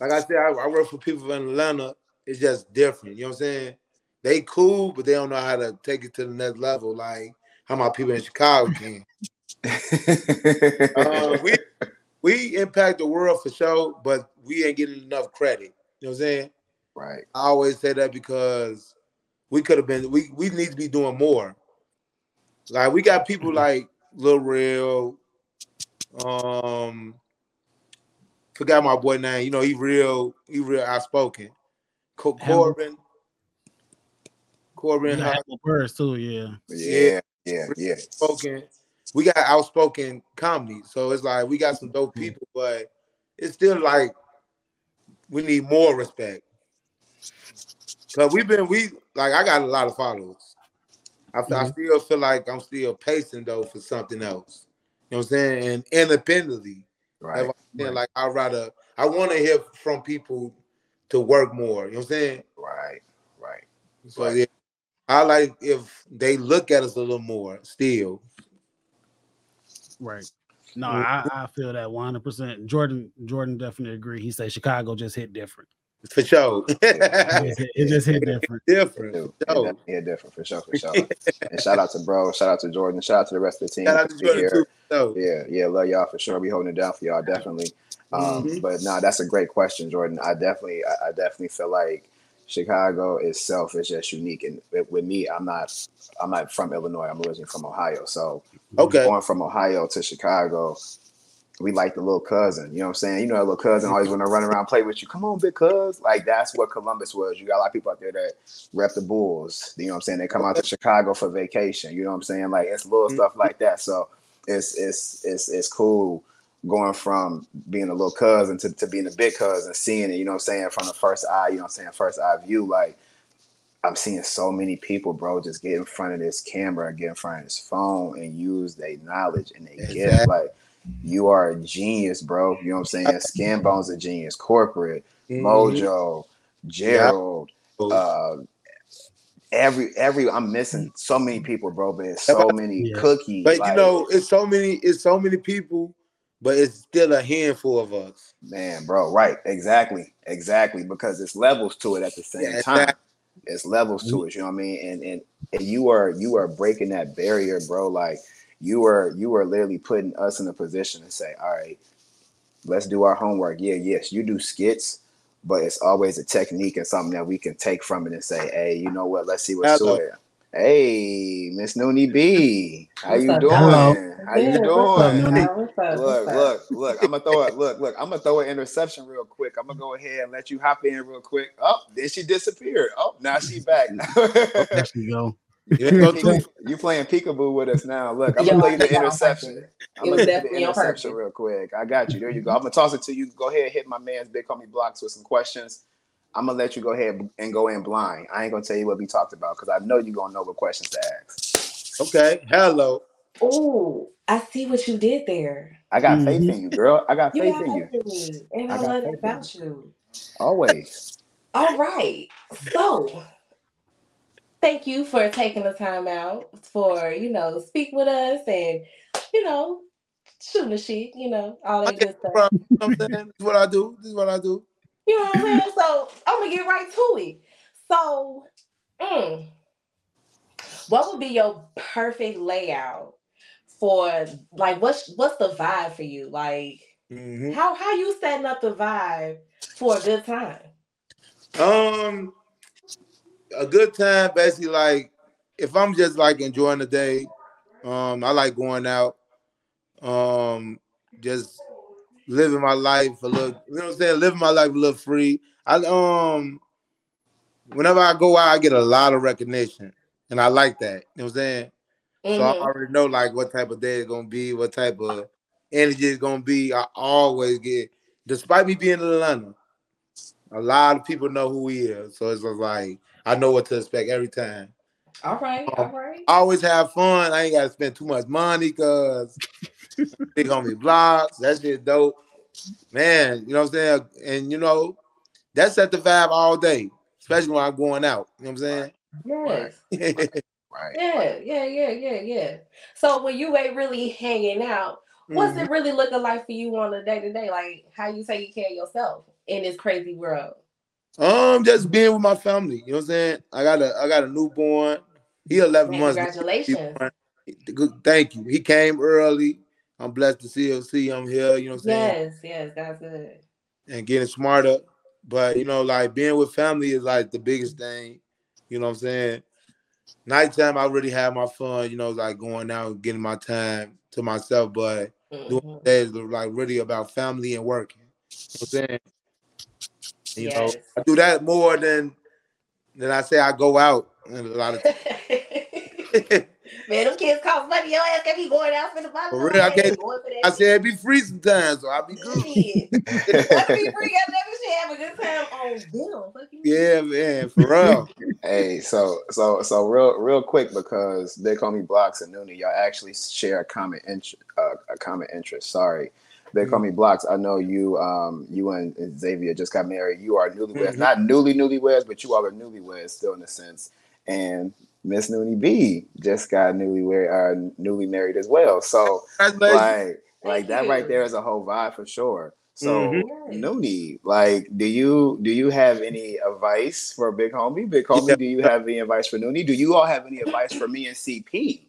Like I said, I, I work for people in Atlanta. It's just different. You know what I'm saying? They cool, but they don't know how to take it to the next level, like how my people in Chicago can. Uh, we [laughs] we impact the world for sure, but we ain't getting enough credit. You know what I'm saying? right. I always say that because we could have been we we need to be doing more. Like we got people like Lil Rel, um forgot my boy name. You know, he real, he real outspoken. Co- Hammer. Corbin. Corbin You Hart. got Apple too, yeah. Yeah. Yeah, yeah. Spoken. We got outspoken comedy, so it's like we got some dope people, but it's still like we need more respect. Cause we've been we like I got a lot of followers. I, feel- Mm-hmm. still feel like I'm still pacing though for something else. You know what I'm saying? And independently. Right, I'm saying. Like I'd rather I want to hear from people to work more. You know what I'm saying? Right, right. So yeah, I like if they look at us a little more still. Right. No, I, I feel that 100. percent Jordan Jordan definitely agree. He said Chicago just hit different. For sure. it, just hit, it just hit different. Different. It do. Yeah, yeah, different for sure, for sure. [laughs] and shout out to bro, shout out to Jordan, shout out to the rest of the team. Shout out to for Jordan here. too. So, Yeah, yeah, love y'all for sure. We holding it down for y'all, definitely. Um, Mhm. But no, that's a great question, Jordan. I definitely, I, I definitely feel like Chicago itself is just unique. And with, me, I'm not, I'm not from Illinois. I'm originally from Ohio. So Okay. going from Ohio to Chicago, we like the little cousin. You know what I'm saying? You know, that little cousin always want to run around and play with you. Come on, big cuz. Like that's what Columbus was. You got a lot of people out there that rep the Bulls. You know what I'm saying? They come out to Chicago for vacation. You know what I'm saying? Like it's little mm. stuff like that. So it's it's it's it's cool going from being a little cousin to, to being a big cousin, seeing it, you know what I'm saying, from the first eye, you know what I'm saying, first eye view. Like I'm seeing so many people, bro, just get in front of this camera, get in front of this phone and use their knowledge and they gift. Exactly. Like you are a genius, bro. You know what I'm saying? Skin Bones a genius, corporate, Mhm. Mojo, Gerald, uh every every I'm missing so many people, bro, but it's so many Yeah. cookies. But like, you know, it's so many, it's so many people, but it's still a handful of us. Man, bro, right. Exactly. Exactly. Because it's levels to it at the same Yeah, time. exactly. It's levels to mm-hmm. it, you know what I mean? And, and and you are you are breaking that barrier, bro. Like you are you are literally putting us in a position to say, all right, let's do our homework. Yeah, yes, you do skits, but it's always a technique and something that we can take from it and say, hey, you know what? Let's see what's to it. Hey, Miss Noonie B, how What's you up, doing? Hello. How you Good. What's up, doing? What's up? Look, What's up? look, look. I'm gonna throw it. Look, look. I'm gonna throw an interception real quick. I'm gonna go ahead and let you hop in real quick. Oh, then she disappeared. Oh, now she back. [laughs] [laughs] Oh, there she go. you playing peekaboo with us now. Look, I'm gonna I throw you the think that was interception. I'm gonna was the interception real quick. I got you. There you go. I'm gonna toss it to you. Go ahead, and hit my man's BigHomieBlockz with some questions. I'm gonna let you go ahead and go in blind. I ain't gonna tell you what we talked about because I know you're gonna know what questions to ask. Okay. Hello. Oh, I see what you did there. I got faith Mhm. in you, girl. I got You faith in you. in me, and I I, love it about you. Always. All right, so thank you for taking the time out for you know speak with us and you know shooting the shit, you know all that good stuff. Bro, you know what I'm saying? This is what I do. This is what I do. You know what I'm saying? So I'm gonna get right to it. So, mm, what would be your perfect layout for like what's what's the vibe for you? Like Mhm. how how you setting up the vibe for a good time? Um, a good time, basically, like if I'm just like enjoying the day, um, I like going out, um, just living my life a little, you know what I'm saying, living my life a little free. I um, whenever I go out, I get a lot of recognition, and I like that. You know what I'm saying? So I Mhm. already know like what type of day it's gonna be, what type of energy it's gonna be. I always get, despite me being in Atlanta, a lot of people know who he is. So it's just like I know what to expect every time. All right, Um, all right. I always have fun. I ain't gotta spend too much money because they gonna be blocks. That shit dope. Man, you know what I'm saying? And you know, that set the vibe all day, especially when I'm going out. You know what I'm saying? Yes. [laughs] saying? Right. Yeah, yeah, yeah, yeah, yeah. So when you ain't really hanging out, what's Mhm. it really looking like for you on a day to day? Like how you taking care of yourself in this crazy world? Um, just being with my family. You know what I'm saying? I got a I got a newborn. He 11 Man, months. congratulations. Thank you. He came early. I'm blessed to see. See him here. You know what I'm saying? Yes, yes, that's good. And getting smarter. But you know, like being with family is like the biggest thing. You know what I'm saying? Nighttime, I really have my fun. You know, like going out and getting my time to myself. But doing Mhm. that is like really about family and working. You know what I'm saying? You Yes. know, I do that more than than I say I go out and a lot of [laughs] times. [laughs] Man, them kids cost money. Your ass can be going out for the bottle. For real, I can't. Going for that I said be free sometimes, so I'll be good. shit. Let's be free up there. We should have a good time on them. Yeah, man, for real. [laughs] Hey, so so so real real quick because they call me Blocks and Noonie. Y'all actually share a common interest. Uh, a common interest. Sorry, they call me Blocks. I know you. Um, you and Xavier just got married. You are newlyweds, Mhm. not newly newlyweds, but you all are newlyweds still in a sense. And Miss Noonie B just got newly uh, newly married as well. So Congratulations. like like that right there is a whole vibe for sure. So Mhm. Noonie, like, do you do you have any advice for Big Homie? Big Homie, do you have any advice for Noonie? Do you all have any advice for me and CP?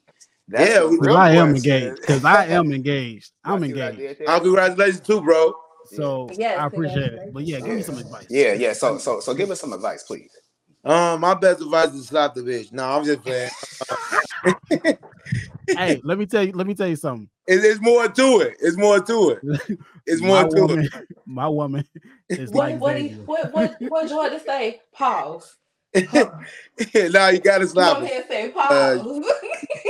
That's Yeah, we- real I am engaged because I am engaged. [laughs] I'm See what I engaged. did there? Oh, congratulations too, bro. So Yes, I appreciate it. But yeah, give me some advice. Yeah, yeah. So so so give us some advice, please. Um, my best advice is slap the bitch. No, I'm just playing. [laughs] hey, let me tell you, let me tell you something. It, it's more to it. It's more to it. [laughs] It's more my to woman, it. [laughs] my woman is What like what he, Xavier. what what what Jordan say? Pause. now you gotta slap on here and say Uh, pause.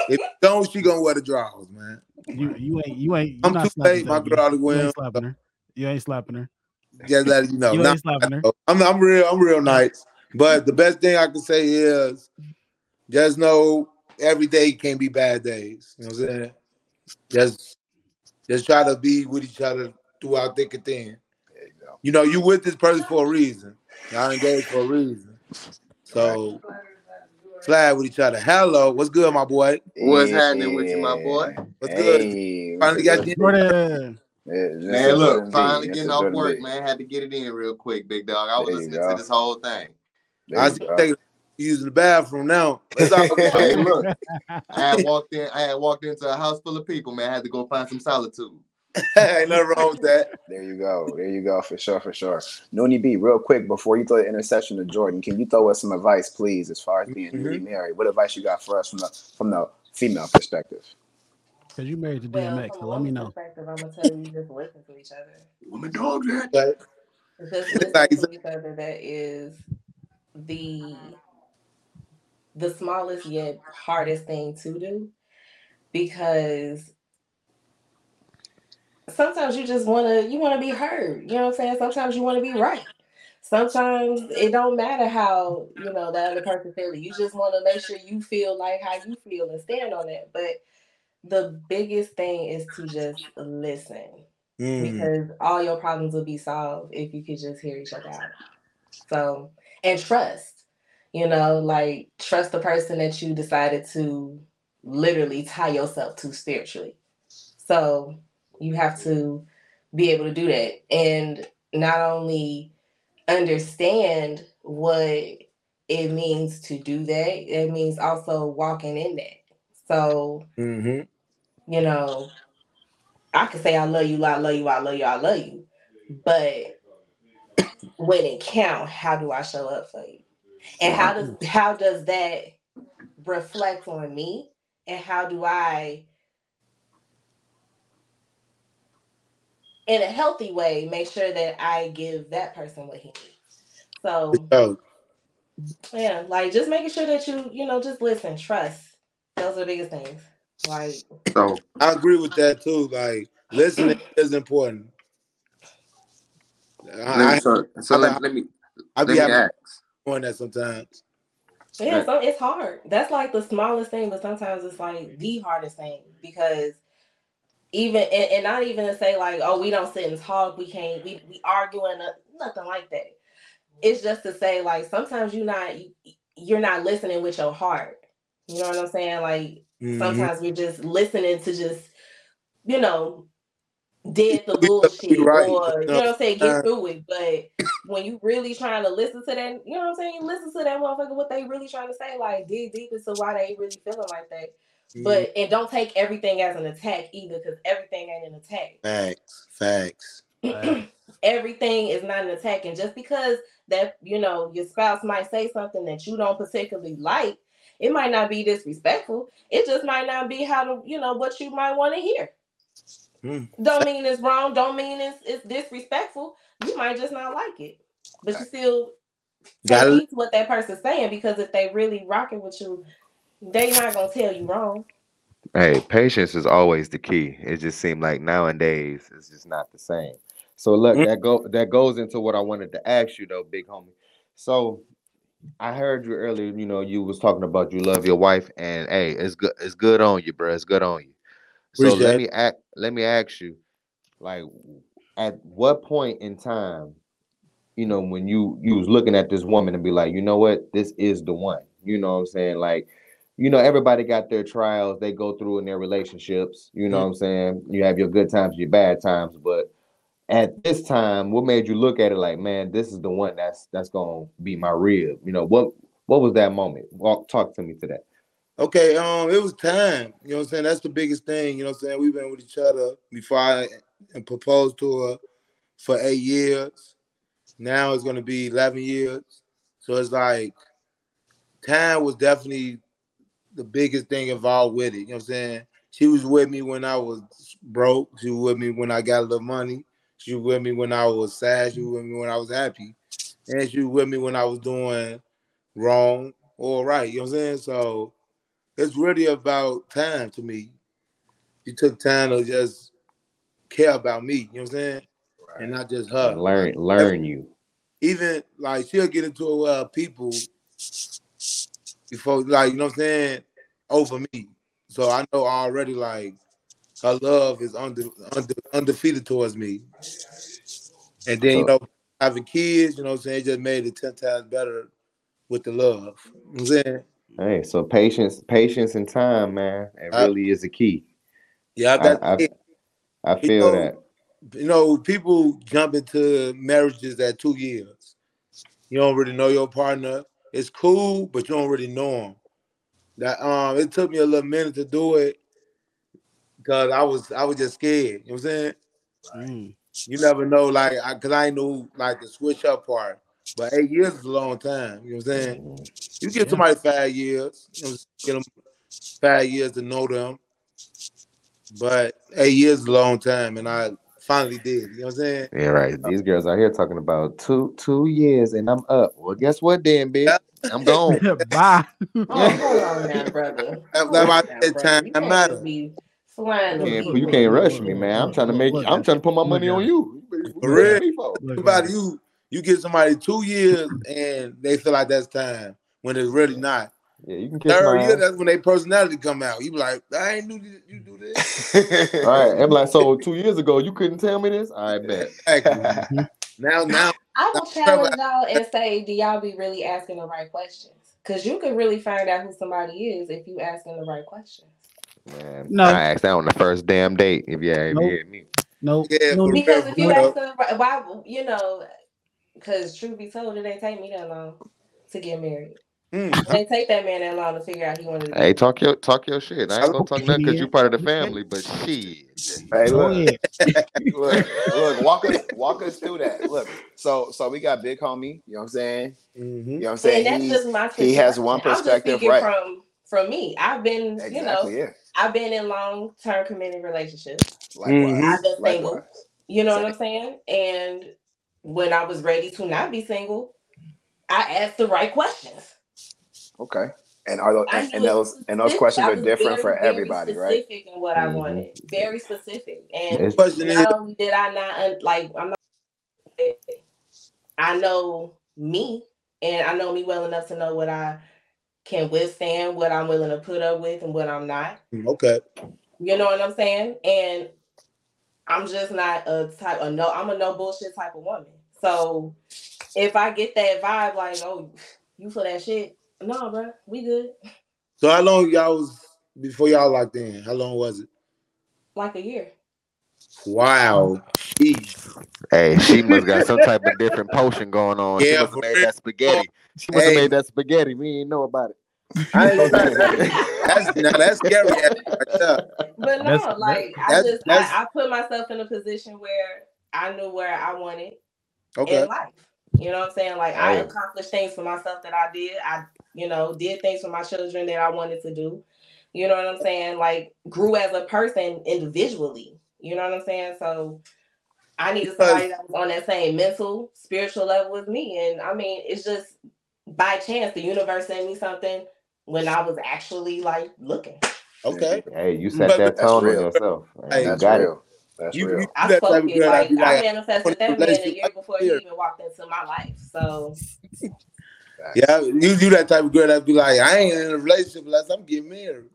if you don't, she gonna wear the drawers, man. You you ain't you ain't. You're I'm not too slapping late, my Xavier. girl to You ain't slapping her. You ain't slapping her. Just letting you know. You Nah, ain't slapping her. I'm I'm real. I'm real nice. But the best thing I can say is just know every day can't be bad days. You know what I'm saying? Just just try to be with each other throughout thick and thin. You go. You know, you with this person for a reason. Y'all engaged for a reason. So slide with each other. Hello, what's good, my boy? What's happening with you, my boy? What's good? Finally got you. Jordan. Yeah, just Man, look, finally getting off work, B. man. Had to get it in real quick, big dog. I was There listening go. to this whole thing. There I you see you using the bathroom now. It's all Hey, look, [laughs] I had walked in. I had walked into a house full of people, man. I had to go find some solitude. [laughs] Ain't nothing wrong with that. There you go. There you go. For sure. For sure. Noonie B, real quick before you throw the interception to Jordan, can you throw us some advice, please, as far as being newly Mhm. married? What advice you got for us from the from the female perspective? Because you married to well, DMX, from so let me know. perspective, I'm gonna tell you just listen to each other. Where my dogs at? Like, Just listen to each other. That is the the smallest yet hardest thing to do because sometimes you just want to you want to be heard you know what i'm saying? Sometimes you want to be right. Sometimes it don't matter how you know the other person feels you just want to make sure you feel like how you feel and stand on it. But the biggest thing is to just listen mm, because all your problems will be solved if you could just hear each other out. So, and trust, you know, like trust the person that you decided to literally tie yourself to spiritually. So, you have to be able to do that and not only understand what it means to do that, it means also walking in that. So, mhm. you know, I could say I love you, I love you, I love you, I love you. But when it count, how do I show up for you? And how does how does that reflect on me? And how do I in a healthy way make sure that I give that person what he needs? So yeah, like just making sure that you, you know, just listen, trust. Those are the biggest things. Like So, I agree with that too. Like listening [clears throat] is important. Let I, me, so, so I- let, let me I let be me having ask. on that sometimes. Yeah, Right. so it's hard. That's like the smallest thing, but sometimes it's like the hardest thing because even and, and not even to say like, oh, we don't sit and talk, we can't, we we arguing, uh, nothing like that. It's just to say like sometimes you're not you're not listening with your heart. You know what I'm saying? Like Mhm. sometimes we're just listening to just you know dead the You bullshit right, or you you know what I'm saying, get through it. But when you really trying to listen to that, you know what I'm saying, listen to that motherfucker, what they really trying to say, like dig deep into why they really feeling like that. Mm-hmm. But and don't take everything as an attack either, because everything ain't an attack. Facts, facts. [clears throat] everything is not an attack. And just because that you know your spouse might say something that you don't particularly like, it might not be disrespectful. It just might not be how to, you know, what you might want to hear. Mm. Don't mean it's wrong, don't mean it's it's disrespectful. You might just not like it. But you still take Gotta- heed to what that person's saying because if they really rocking with you, They not gonna tell you wrong. Hey, patience is always the key. It just seemed like nowadays it's just not the same. So look, Mm. that go that goes into what I wanted to ask you though, big homie. So I heard you earlier, you know, you was talking about you love your wife, and hey, it's good, it's good on you, bro. It's good on you. So Appreciate let it. me act let me ask you, like at what point in time, you know, when you you was looking at this woman and be like, you know what, this is the one. You know what I'm saying? Like, you know, everybody got their trials they go through in their relationships. You know what I'm saying? You have your good times, your bad times, but at this time, what made you look at it like, man, this is the one that's that's gonna be my rib? You know, what what was that moment? Walk talk to me to that. Okay, um, it was time. You know what I'm saying? That's the biggest thing. You know what I'm saying? We've been with each other before I and proposed to her for eight years. Now it's gonna be 11 years. So it's like time was definitely the biggest thing involved with it. You know what I'm saying? She was with me when I was broke. She was with me when I got a little money. She was with me when I was sad. She was with me when I was happy. And she was with me when I was doing wrong or right. You know what I'm saying? So it's really about time to me. You took time to just care about me, you know what I'm saying? And not just her. And learn learn you. Even like she'll get into uh people before like you know what I'm saying over me. So I know already like her love is under, under undefeated towards me. And then you know having kids, you know what I'm saying, it just made it ten times better with the love. You know what I'm saying? Hey, so patience, patience and time, man. It I- really is a key. Yeah, I, that's I, it. I You feel know, that. You know, people jump into marriages at two years. You don't really know your partner. It's cool, but you don't really know them. That um, it took me a little minute to do it because I was I was just scared. You know what I'm saying? Mm. You never know, like, I, cause I knew like the switch up part. But eight years is a long time. You know what I'm saying? Mm-hmm. You give somebody five years, you know, get them five years to know them. But eight years is a long time, and I finally did. You know what I'm saying? Yeah, right. These girls out here talking about two two years and I'm up. Well, guess what, then, bitch? I'm gone. [laughs] Bye. Oh, hold on [laughs] now, brother. That's Hold why I on said time You can't matter. be flying You can't, you can't rush me, man. I'm trying to make. I'm trying to put my money on you. For real. Me for? Somebody you you give somebody two years and they feel like that's time when it's really not. Yeah, you can kiss Third my year, ass. that's when their personality come out. You be like, I ain't do this, you do this. [laughs] All right, I'm like, so two years ago you couldn't tell me this. I bet. Exactly. [laughs] now, now, I will challenge y'all and say, do y'all be really asking the right questions? Because you can really find out who somebody is if you asking the right questions. Man, No. I asked that on the first damn date. If you if Nope. you hear me. Nope. Yeah, no, Because if you ask them, why, you know, because truth be told, it ain't take me that long to get married. Hmm. It ain't take that man that long to figure out he wanted to. Hey, Be. talk your talk your shit. I ain't gonna talk nothing because you Yeah. part of the family. But shit, Hey, look, [laughs] look, look, walk us, walk us through that. Look, so, so we got big homie. You know what I'm saying? Mhm. You know what I'm saying? And that's He's- just my he has one situation. I'm just perspective, right? from from me. I've been, you know, Yeah. I've been in long term committed relationships. Likewise. I've been single. Likewise. You know what I'm saying? And when I was ready to not be single, I asked the right questions. Okay. And are those and, and it those and those questions are different very, for very everybody, right? Specific in what I Mhm. wanted, very specific. And It's- Question not only did I not like, I'm not. I know me, and I know me well enough to know what I can withstand, what I'm willing to put up with, and what I'm not. okay. You know what I'm saying? And I'm just not a type of no, I'm a no bullshit type of woman. So if I get that vibe like, oh, you for that shit, no, bro, we good. So how long y'all was before y'all locked in? How long was it? Like a year. Wow. Jeez. Hey, she must got some type of different potion going on. she Yeah, must have for made that spaghetti. She must have Hey. made that spaghetti. We ain't know about it. [laughs] I ain't gonna lie. That, that's now that's scary. But no, That's- like I just that's- I, I put myself in a position where I knew where I wanted Okay. in life. You know what I'm saying? Like I Hey. accomplished things for myself that I did. I, you know, did things for my children that I wanted to do. You know what I'm saying? Like grew as a person individually. You know what I'm saying? So I needed somebody that was on that same mental, spiritual level with me. And I mean, it's just by chance the universe sent me something when I was actually like looking. Okay. Hey, you set But- that That's tone on real. yourself. Hey, you that's got real. it. That's You, real. you I that spoke type it girl like I manifested that man a year before he even walked into my life. So yeah, you you that type of girl that'd be like, I ain't in a relationship unless I'm getting married.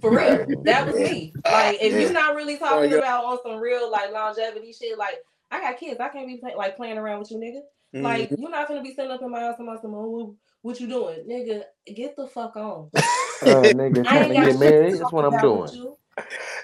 for real, [laughs] that was me. Like if you're not really talking about on some real like longevity shit, like I got kids, I can't be play, like playing around with you, nigga. Like Mhm. you're not gonna be sitting up in my house and my some, oh, what, what you doing, nigga? Get the fuck on. [laughs] Uh, [laughs] nigga, I trying ain't to got get shit married. to That's talk what I'm about doing.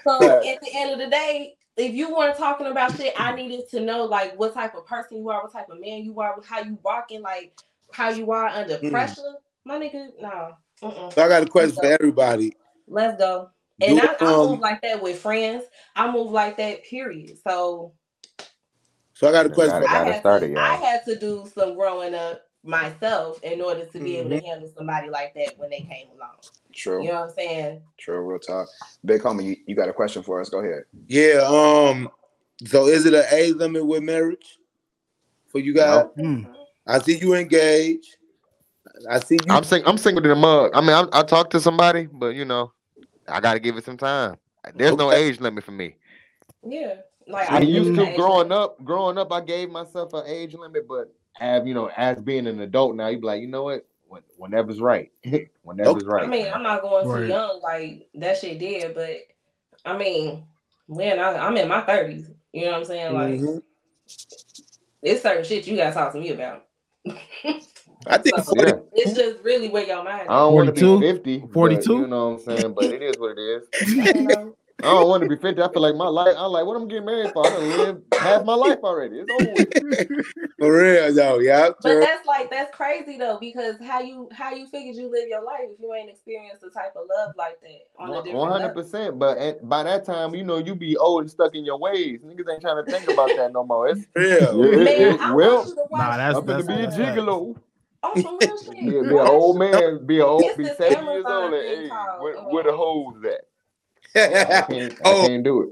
So at the end of the day, if you weren't talking about shit, I needed to know like what type of person you are, what type of man you are, how you walking, like how you are under Mm. pressure. My nigga, no. Mm-mm. So I got a question for everybody. Let's go. And Do, I, I um, move like that with friends. I move like that, period. So So I got a question Gotta, for gotta had to, it, I had to do some growing up myself in order to be able Mm-hmm. to handle somebody like that when they came along. True. You know what I'm saying? True. Real talk. Big homie, you, you got a question for us? Go ahead. Yeah. Um. So is it an age limit with marriage for you guys? I see you engaged. I see you. I'm sing- I'm single to the mug. I mean, I, I talked to somebody, but you know, I got to give it some time. There's no age limit for me. Yeah. Like I used to age growing up. Growing up, I gave myself an age limit, but have you know, as being an adult now, you'd be like, you know what? Whenever's right. [laughs] whenever's right. I mean, I'm not going too Right. young, like that shit did, but I mean, when I, I'm in my 30s, you know what I'm saying? Like, Mhm. it's certain shit you gotta talk to me about. I think So, Yeah. it's just really where your mind I don't want to be 42? 50. but 42? You know what I'm saying? But it is what it is. [laughs] [laughs] is. I don't want to be 50. I feel like my life, I'm like, what I'm getting married for? I done lived half my life already. It's over. [laughs] For real though, yeah. But Sure. that's like that's crazy though, because how you how you figured you live your life if you ain't experienced the type of love like that on a One hundred percent. But at, by that time, you know, you be old and stuck in your ways. Niggas ain't trying to think about that no more. It's real. [laughs] Yeah, it- Man, it- I well, want you to Nah, that's I'm gonna be a that's fact. gigolo. Oh, on some real [laughs] shit. Be, be an old man. Be a old. It's Be this seventy years old. And, thing hey, called, where, where the hoes at? I can't. I Oh. can't do it.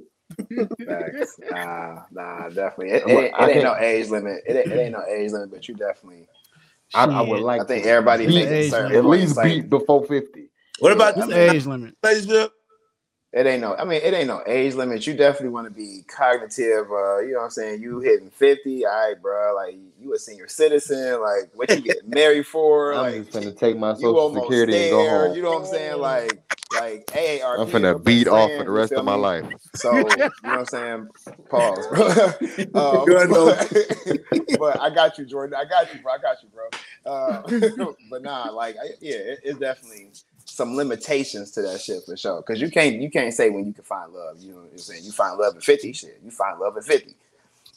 Nah, nah, definitely. It, I'm it, it ain't no age limit. It, ain't- it ain't no age limit, but you definitely. I, I would like. I think to everybody beat- thinks a certain at least it's like- beat before fifty. What about What's the the age limit? Relationship? It ain't no. I mean, it ain't no age limit. You definitely want to be cognitive. Uh, you know what I'm saying? You hitting fifty, all right, bro. Like you a senior citizen. Like what you getting married for? [laughs] I'm Like just gonna take my social almost security and go home. You know what I'm saying? Like like AARP. I'm is finna your beat best off for the rest of my life. So you know what I'm saying? Pause, bro. [laughs] [laughs] um, but, but I got you, Jordan. I got you, bro. I got you, bro. Uh, but nah, like I, yeah, it, it's definitely some limitations to that shit for sure. Because you can't you can't say when you can find love. You know what I'm saying? You find love at 50, shit. You find love at 50.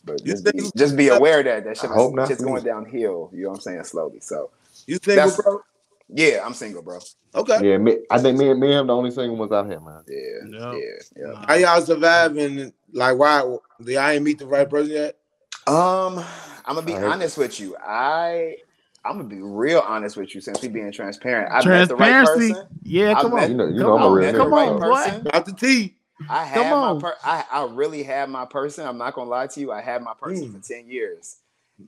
But just be just be aware that that shit is not shit's for going downhill. You know what I'm saying? Slowly. So You single, bro? yeah, I'm single, bro. Okay. Yeah, me, I think me and me and him the only single ones out here, man. Yeah, Yep. yeah, yeah. How y'all surviving? Like, why? Did I ain't meet the right person yet? Um, I'm gonna be I honest with you. I I'm gonna be real honest with you since we being transparent. I met the right Transparency. person. Yeah, I come met- on. You know, you come know I'm a on. real Come on, so. boy. person. Out the T. I Come had on. my per- I I really had my person. I'm not gonna lie to you. I had my person Mm. for 10 years.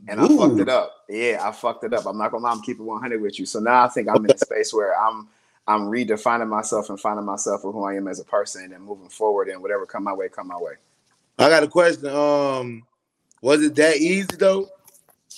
And I fucked it up. Yeah, I fucked it up. I'm not gonna lie, I'm keeping 100 with you. So now I think I'm in a space where I'm I'm redefining myself and finding myself for who I am as a person and moving forward and whatever come my way, come my way. I got a question. Um, was it that easy though?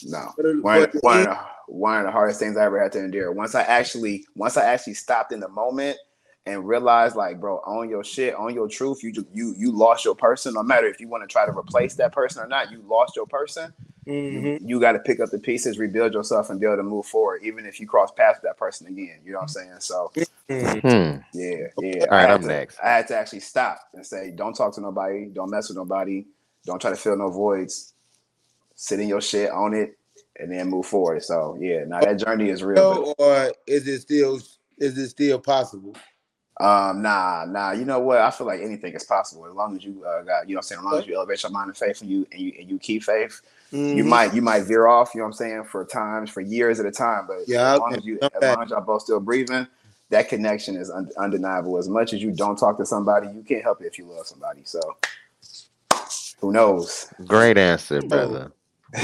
No. For the- one, for the- one, of the, one of the hardest things I ever had to endure. Once I actually, once I actually stopped in the moment and realized, like, bro, on your shit, on your truth. You just, you you lost your person. No matter if you want to try to replace that person or not, you lost your person. Mhm. You got to pick up the pieces, rebuild yourself, and be able to move forward, even if you cross paths with that person again. You know what I'm saying? So Mhm. Hmm. yeah, yeah. All right, I had I'm to, next. I had to actually stop and say, don't talk to nobody, don't mess with nobody, don't try to fill no voids. Sit in your shit, own it, and then move forward. So yeah, now that journey is real. but- Or is it still? Is it still possible? Um, nah, nah. You know what? I feel like anything is possible as long as you uh, got, you know, what I'm saying, as long as you elevate your mind and faith, and you and you and you keep faith. You Mhm. might you might veer off. You know what I'm saying for times for years at a time, but Yeah, as long as you I'm as long as y'all both still breathing, that connection is un- undeniable. As much as you don't talk to somebody, you can't help it if you love somebody. So who knows? Great answer, brother.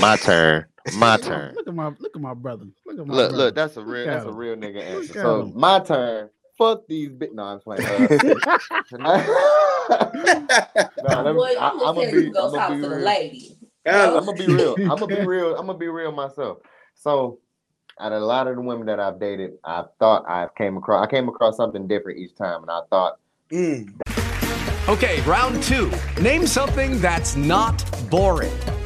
My turn. My [laughs] turn. Look at my look at my brother. Look at my Look, brother. look, that's a real Look that's a real nigga answer. So him. my turn. Fuck these bit. No, I'm playing. Uh, [laughs] [laughs] nah, me- Boy, I, I'm gonna gonna tell you be. to go I'm talk gonna be the real. lady. I'm gonna be real. I'm gonna be real. I'm gonna be real myself. So, out of a lot of the women that I've dated, I thought I came across. I came across something different each time, and I thought, Okay, round two. Name something that's not boring.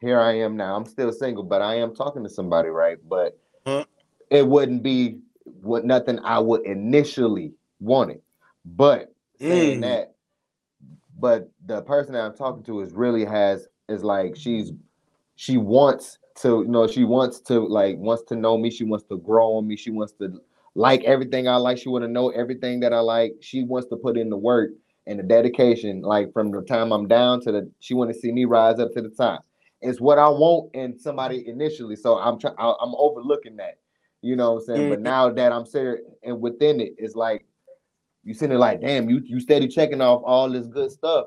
Here I am now. I'm still single, but I am talking to somebody, right? But it wouldn't be what nothing I would initially wanted. But saying Mm. that, but the person that I'm talking to is really has is like she's she wants to, you know, she wants to like wants to know me. She wants to grow on me. She wants to like everything I like. She want to know everything that I like. She wants to put in the work and the dedication, like from the time I'm down to the she want to see me rise up to the top. It's what I want in somebody initially. So I'm trying I'm overlooking that. You know what I'm saying? But now that I'm serious and within it, it's like you sitting there like, damn, you you steady checking off all this good stuff.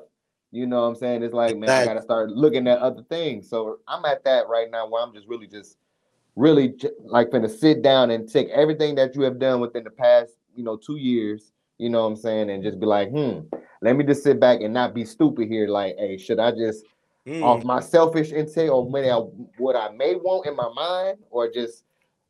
You know what I'm saying? It's like, man, I gotta start looking at other things. So I'm at that right now where I'm just really just really like gonna sit down and take everything that you have done within the past, you know, two years, you know what I'm saying, and just be like, hmm, let me just sit back and not be stupid here. Like, hey, should I just off my selfish intent or maybe I, what I may want in my mind, or just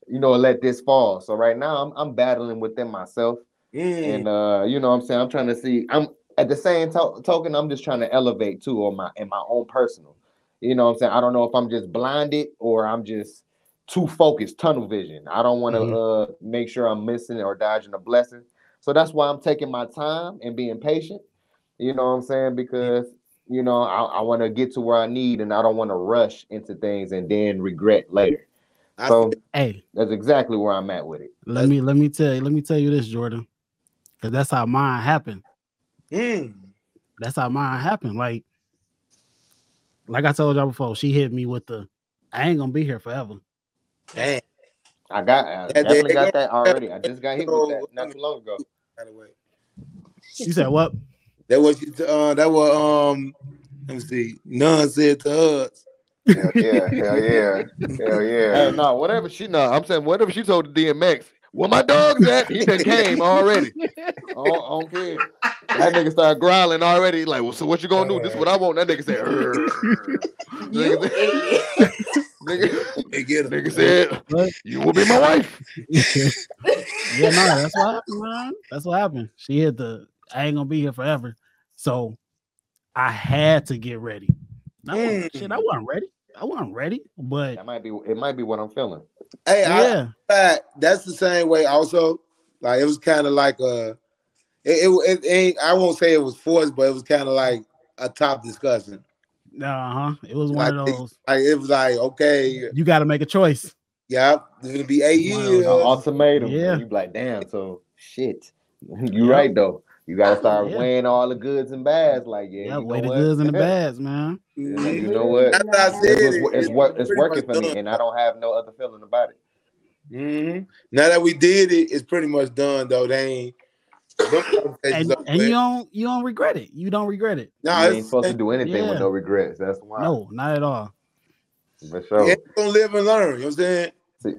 you know let this fall? So right now I'm I'm battling within myself, and uh, you know what I'm saying I'm trying to see. I'm at the same to- token I'm just trying to elevate too on my in my own personal. You know what I'm saying? I don't know if I'm just blinded or I'm just too focused, tunnel vision. I don't want to uh make sure I'm missing or dodging a blessing. So that's why I'm taking my time and being patient. You know what I'm saying? Because you know, I, I want to get to where I need and I don't want to rush into things and then regret later. So hey, that's exactly where I'm at with it. Let me let me tell you, let me tell you this, Jordan. Cause that's how mine happened. Yeah. That's how mine happened. Like, like I told y'all before, she hit me with the I ain't gonna be here forever. Damn. I got I they- definitely they got that already. I just got hit with that [laughs] not too long ago. [laughs] She said what? That was uh that was um let me see. None said to us. Hell yeah, hell yeah, hell yeah. Hey, no, whatever she no, I'm saying whatever she told the DMX. Where my dog's at? He done came already. I don't, care. That nigga started growling already. Like, well, so what you gonna do? This is what I want. That nigga said, "Urgh." [laughs] nigga, said- [laughs] nigga, nigga said, you will be my wife. [laughs] Yeah, no, that's what happened, man. That's what happened. She hit the I ain't gonna be here forever. So I had to get ready. I wasn't- Shit, I wasn't ready. I wasn't ready, but that might be it might be what I'm feeling. Hey, Yeah. I, fact, that's the same way. Also, like it was kind of like a, it, it, it ain't. I won't say it was forced, but it was kind of like a top discussion. uh huh. It was one Like, of those. like it was like, okay, You got to make a choice. yeah, it's gonna be eight One of years. those ultimatum. Yeah. You be like, damn, so shit. [laughs] you're right though. You gotta start Yeah. weighing all the goods and bads. Like, yeah, Yeah, you weigh know the what? goods and the [laughs] bads, man. You know, you know what? That's what I said. It's, It- it's, it- what it's working much for me, and I don't have no other feeling about it. hmm Now that we did it, it's pretty much done though. They ain't. And, and you don't you don't regret it. You don't regret it. No, you ain't supposed to do anything Yeah. with no regrets. That's why. No, not at all. For sure. Yeah, gonna live and learn. You know what I'm saying? See,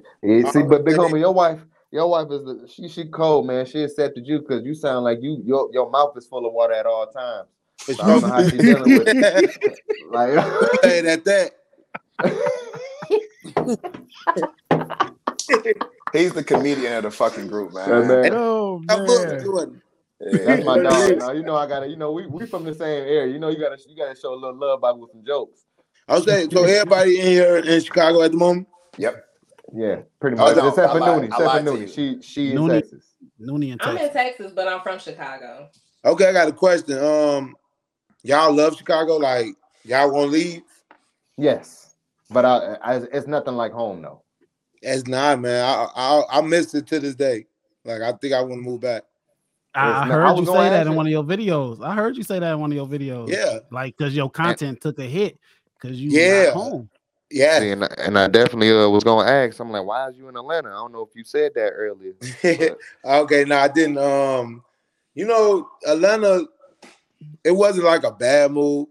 see, Uh, but big that homie, your wife, your wife is the she she cold man. She accepted you because you sound like you your your mouth is full of water at all times. So I don't know how she dealing with it. [laughs] Like Playing at that. [laughs] He's the comedian of the fucking group, man. Yeah, man. Oh I fuck man. Jordan. That's my [laughs] dog. Now you know I gotta. You know we we from the same area. You know you gotta you gotta show a little love by with some jokes. I was saying, so everybody in here in Chicago at the moment. Yep. Yeah, pretty Oh, much. no, except I for lied. Noonie. Except for lied to Noonie. She she in Noonie- Texas. Noonie and I'm in Texas, but I'm from Chicago. Okay, I got a question. Um, y'all love Chicago? Like y'all gonna leave? Yes, but I, I it's nothing like home though. It's not, man. I, I I miss it to this day. Like I think I want to move back. I, I heard I you say that in you- one of your videos. I heard you say that in one of your videos. Yeah. like because your content took a hit because you Yeah. not home. Yeah. See, and, I- and I definitely uh, was gonna ask. I'm like, why is you in Atlanta? I don't know if you said that earlier. [laughs] okay, no, I didn't. Um, you know, Atlanta, it wasn't like a bad move.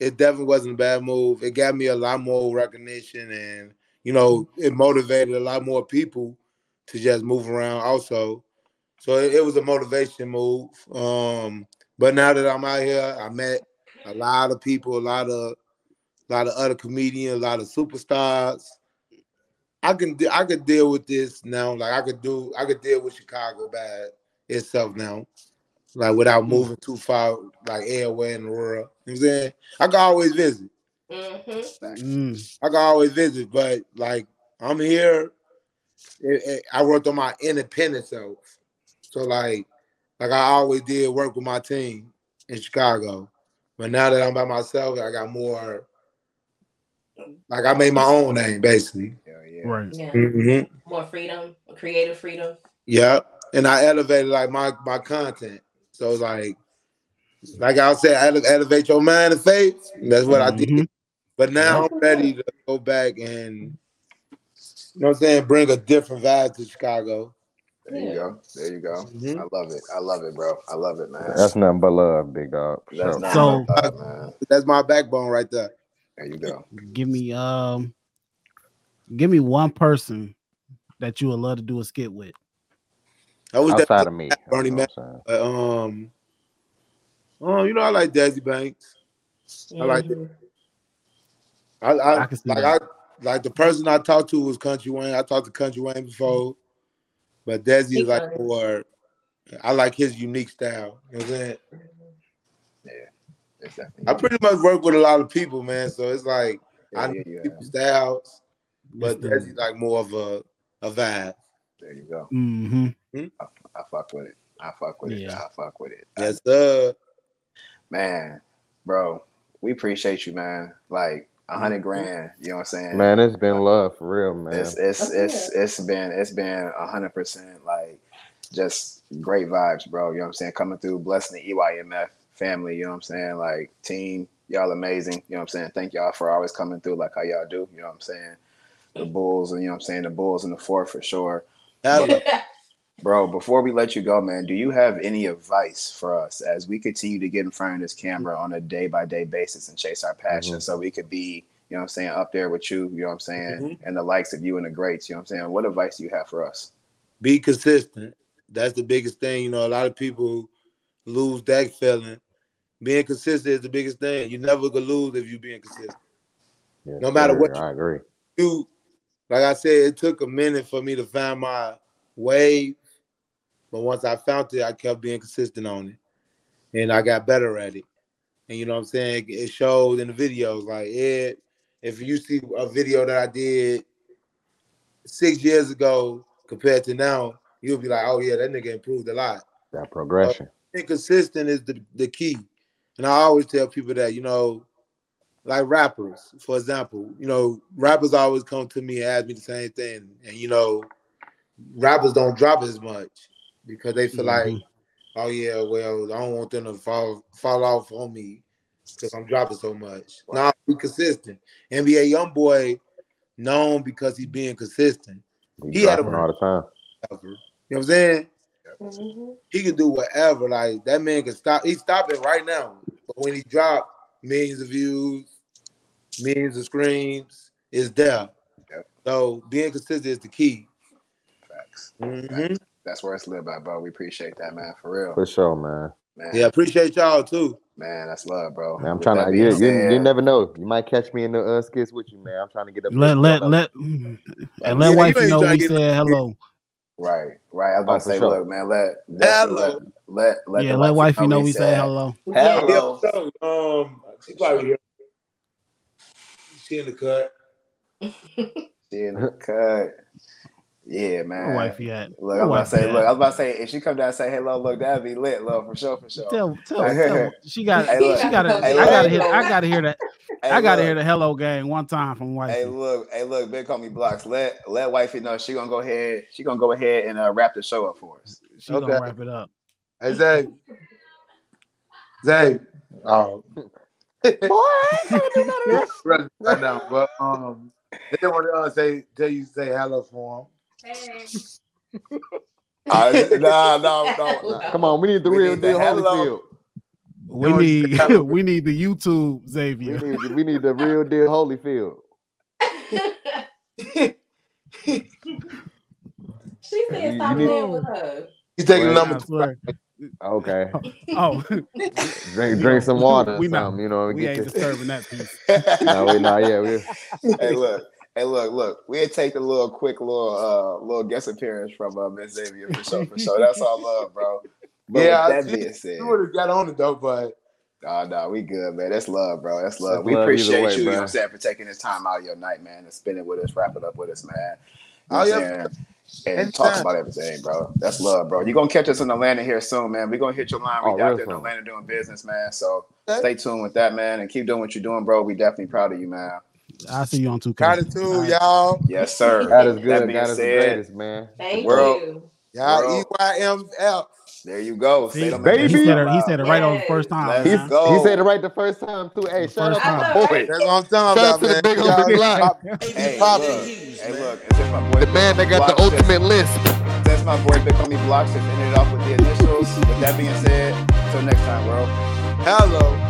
It definitely wasn't a bad move. It got me a lot more recognition, and you know, it motivated a lot more people to just move around. Also, so it, it was a motivation move. Um, but now that I'm out here, I met a lot of people, a lot of, a lot of other comedians, a lot of superstars. I can de- I could deal with this now. Like I could do I could deal with Chicago bad itself now. Like without mm-hmm. moving too far, like everywhere in the world. You know what I'm saying? I can always visit. Mm-hmm. Mm. I can always visit, but like I'm here. it- it- I worked on my independent self. So like like I always did work with my team in Chicago. But now that I'm by myself, I got more like I made my own name basically. Right. Yeah. Mhm. More freedom, creative freedom. Yeah, and I elevated like my my content. So it's like, like I said, ele- elevate your mind and faith. That's what I Mm-hmm. did. But now I'm ready to go back and, you know, what I'm saying, bring a different vibe to Chicago. There you go. There you go. Mm-hmm. I love it. I love it, bro. I love it, man. That's nothing but love, big dog. That's sure. not So- fucked up, man. That's my backbone right there. There you go. Give me um, give me one person that you would love to do a skit with. I was outside that of me. Bernie Mac. but, um, oh, you know, I like Desi Banks. I like it. I, I, I like that. I like the person I talked to was Country Wayne. I talked to Country Wayne before, but Desi is like funny. more. I like his unique style. You know what I'm saying? It's definitely. I pretty much work with a lot of people, man. So it's like Yeah, I yeah, know yeah. people's styles, but It's the- Desi's like more of a a vibe. There you go. Mm-hmm. I, I fuck with it. I fuck with it. I fuck with it. Yes, sir. Man, bro, we appreciate you, man. Like a hundred grand. You know what I'm saying? Man, it's been love for real, man. It's it's it's it's been it's been a hundred percent like just great vibes, bro. You know what I'm saying? Coming through, blessing the EYMF family, you know what I'm saying? Like team, y'all amazing. You know what I'm saying? Thank y'all for always coming through like how y'all do. You know what I'm saying? The Bulls and you know what I'm saying, the Bulls in the fourth for sure. Hella. [laughs] Bro, before we let you go, man, do you have any advice for us as we continue to get in front of this camera on a day by day basis and chase our passion mm-hmm. so we could be, you know what I'm saying, up there with you, you know what I'm saying, mm-hmm. and the likes of you and the greats, you know what I'm saying? What advice do you have for us? Be consistent. That's the biggest thing. You know, a lot of people lose that feeling. Being consistent is the biggest thing. You never gonna lose if you being consistent. Yes, no matter sir, what I agree. you like I said, it took a minute for me to find my wave, but once I found it, I kept being consistent on it, and I got better at it. And you know what I'm saying? It showed in the videos. Like it, if you see a video that I did six years ago compared to now, you'll be like, "Oh yeah, that nigga improved a lot." That progression. Being consistent is the, the key. And I always tell people that, you know, like rappers, for example, you know, rappers always come to me and ask me the same thing. And, you know, rappers don't drop as much because they feel like, mm-hmm. oh, yeah, well, I don't want them to fall fall off on me because I'm dropping so much. Now, be consistent. NBA YoungBoy known because he's being consistent. We He had a all the time. You know what I'm saying? He can do whatever. Like that man can stop. He's stopping right now. But when he drop millions of views, millions of screams, is there. So being consistent is the key. Facts. Mhm. That's where it's lived by, bro. We appreciate that, man, for real. For sure, man. Man, Yeah, appreciate y'all too. man, that's love, bro. Man, I'm With trying to. You, you, you never know. You might catch me in the uh, skits with you, man. I'm trying to get up. Let let let and Yeah, let you wifey know trying we said hello. Right, right. I was about Oh, to for say, sure. look, man, let definitely Hello. let let let yeah, let wifey wifey know we we say hello. Hello. Yeah, um, she probably here. She in the cut. She in the cut. Yeah, man. Where wifey at? Look, Where I was about to say, at? look, I was about to say, if she come down and say hello, look, that'd be lit, love for sure, for sure. Tell, tell, tell [laughs] she got, Hey, look. she got to, Hey, I gotta hear, I gotta hear that, Hey, I gotta look. hear the hello gang one time from wifey. Hey, look, hey, look, BigHomieBlockz. Let let wifey know she gonna go ahead. She gonna go ahead and uh, wrap the show up for us. she gonna wrap it up. Hey Zay. Zay. Oh. [laughs] [laughs] right, right now, but um, they don't want to uh, say tell you say hello for Uh, nah, no, no. Come on, we need the We real need deal hello. Holyfield. We need, [laughs] we need the YouTube We Xavier. need, we need the real deal Holyfield. [laughs] She said stop playing with her. He's taking Well, number I swear. Okay. [laughs] Oh, Drink drink some water or We not- something, you know, and we get ain't this. disturbing that piece. no, we not yeah, we hey, look, hey, look, look. We'll take a little quick little uh little guest appearance from uh, Miss Xavier for sure, for sure. That's all love, bro. But yeah, that being said, you would have got on it though, but Oh no, we good, man. That's love, bro. That's love. That's we love appreciate way, you, you know what I'm saying, for taking this time out of your night, man, and spending with us, wrapping up with us, man. You know Oh, yeah. saying? And talk Anytime. about everything, bro. That's love, bro. You're gonna catch us in Atlanta here soon, man. We're gonna hit your line. Oh, We out real there in. Atlanta doing business, man. So Okay. stay tuned with that, man, and keep doing what you're doing, bro. We definitely proud of you, man. I see you on two K. gratitude, y'all. Yes, sir. [laughs] God is That good. being God is the said, greatest, man. Thank World. you. Y'all Bro. EYMF. There you go. See, baby. He said it, he said it right on the first time. Let's go. He said it right the first time too. Hey, shout first out to my boy. That's what I'm talking Shout out about, to the big Y'all homie Glock. pop- Hey, pop- look, hey, look. It's just my boy. The man that got the ultimate list. That's my boy BigHomieBlockz. Just ended it off with the initials. With that being said, until next time, bro. Hello.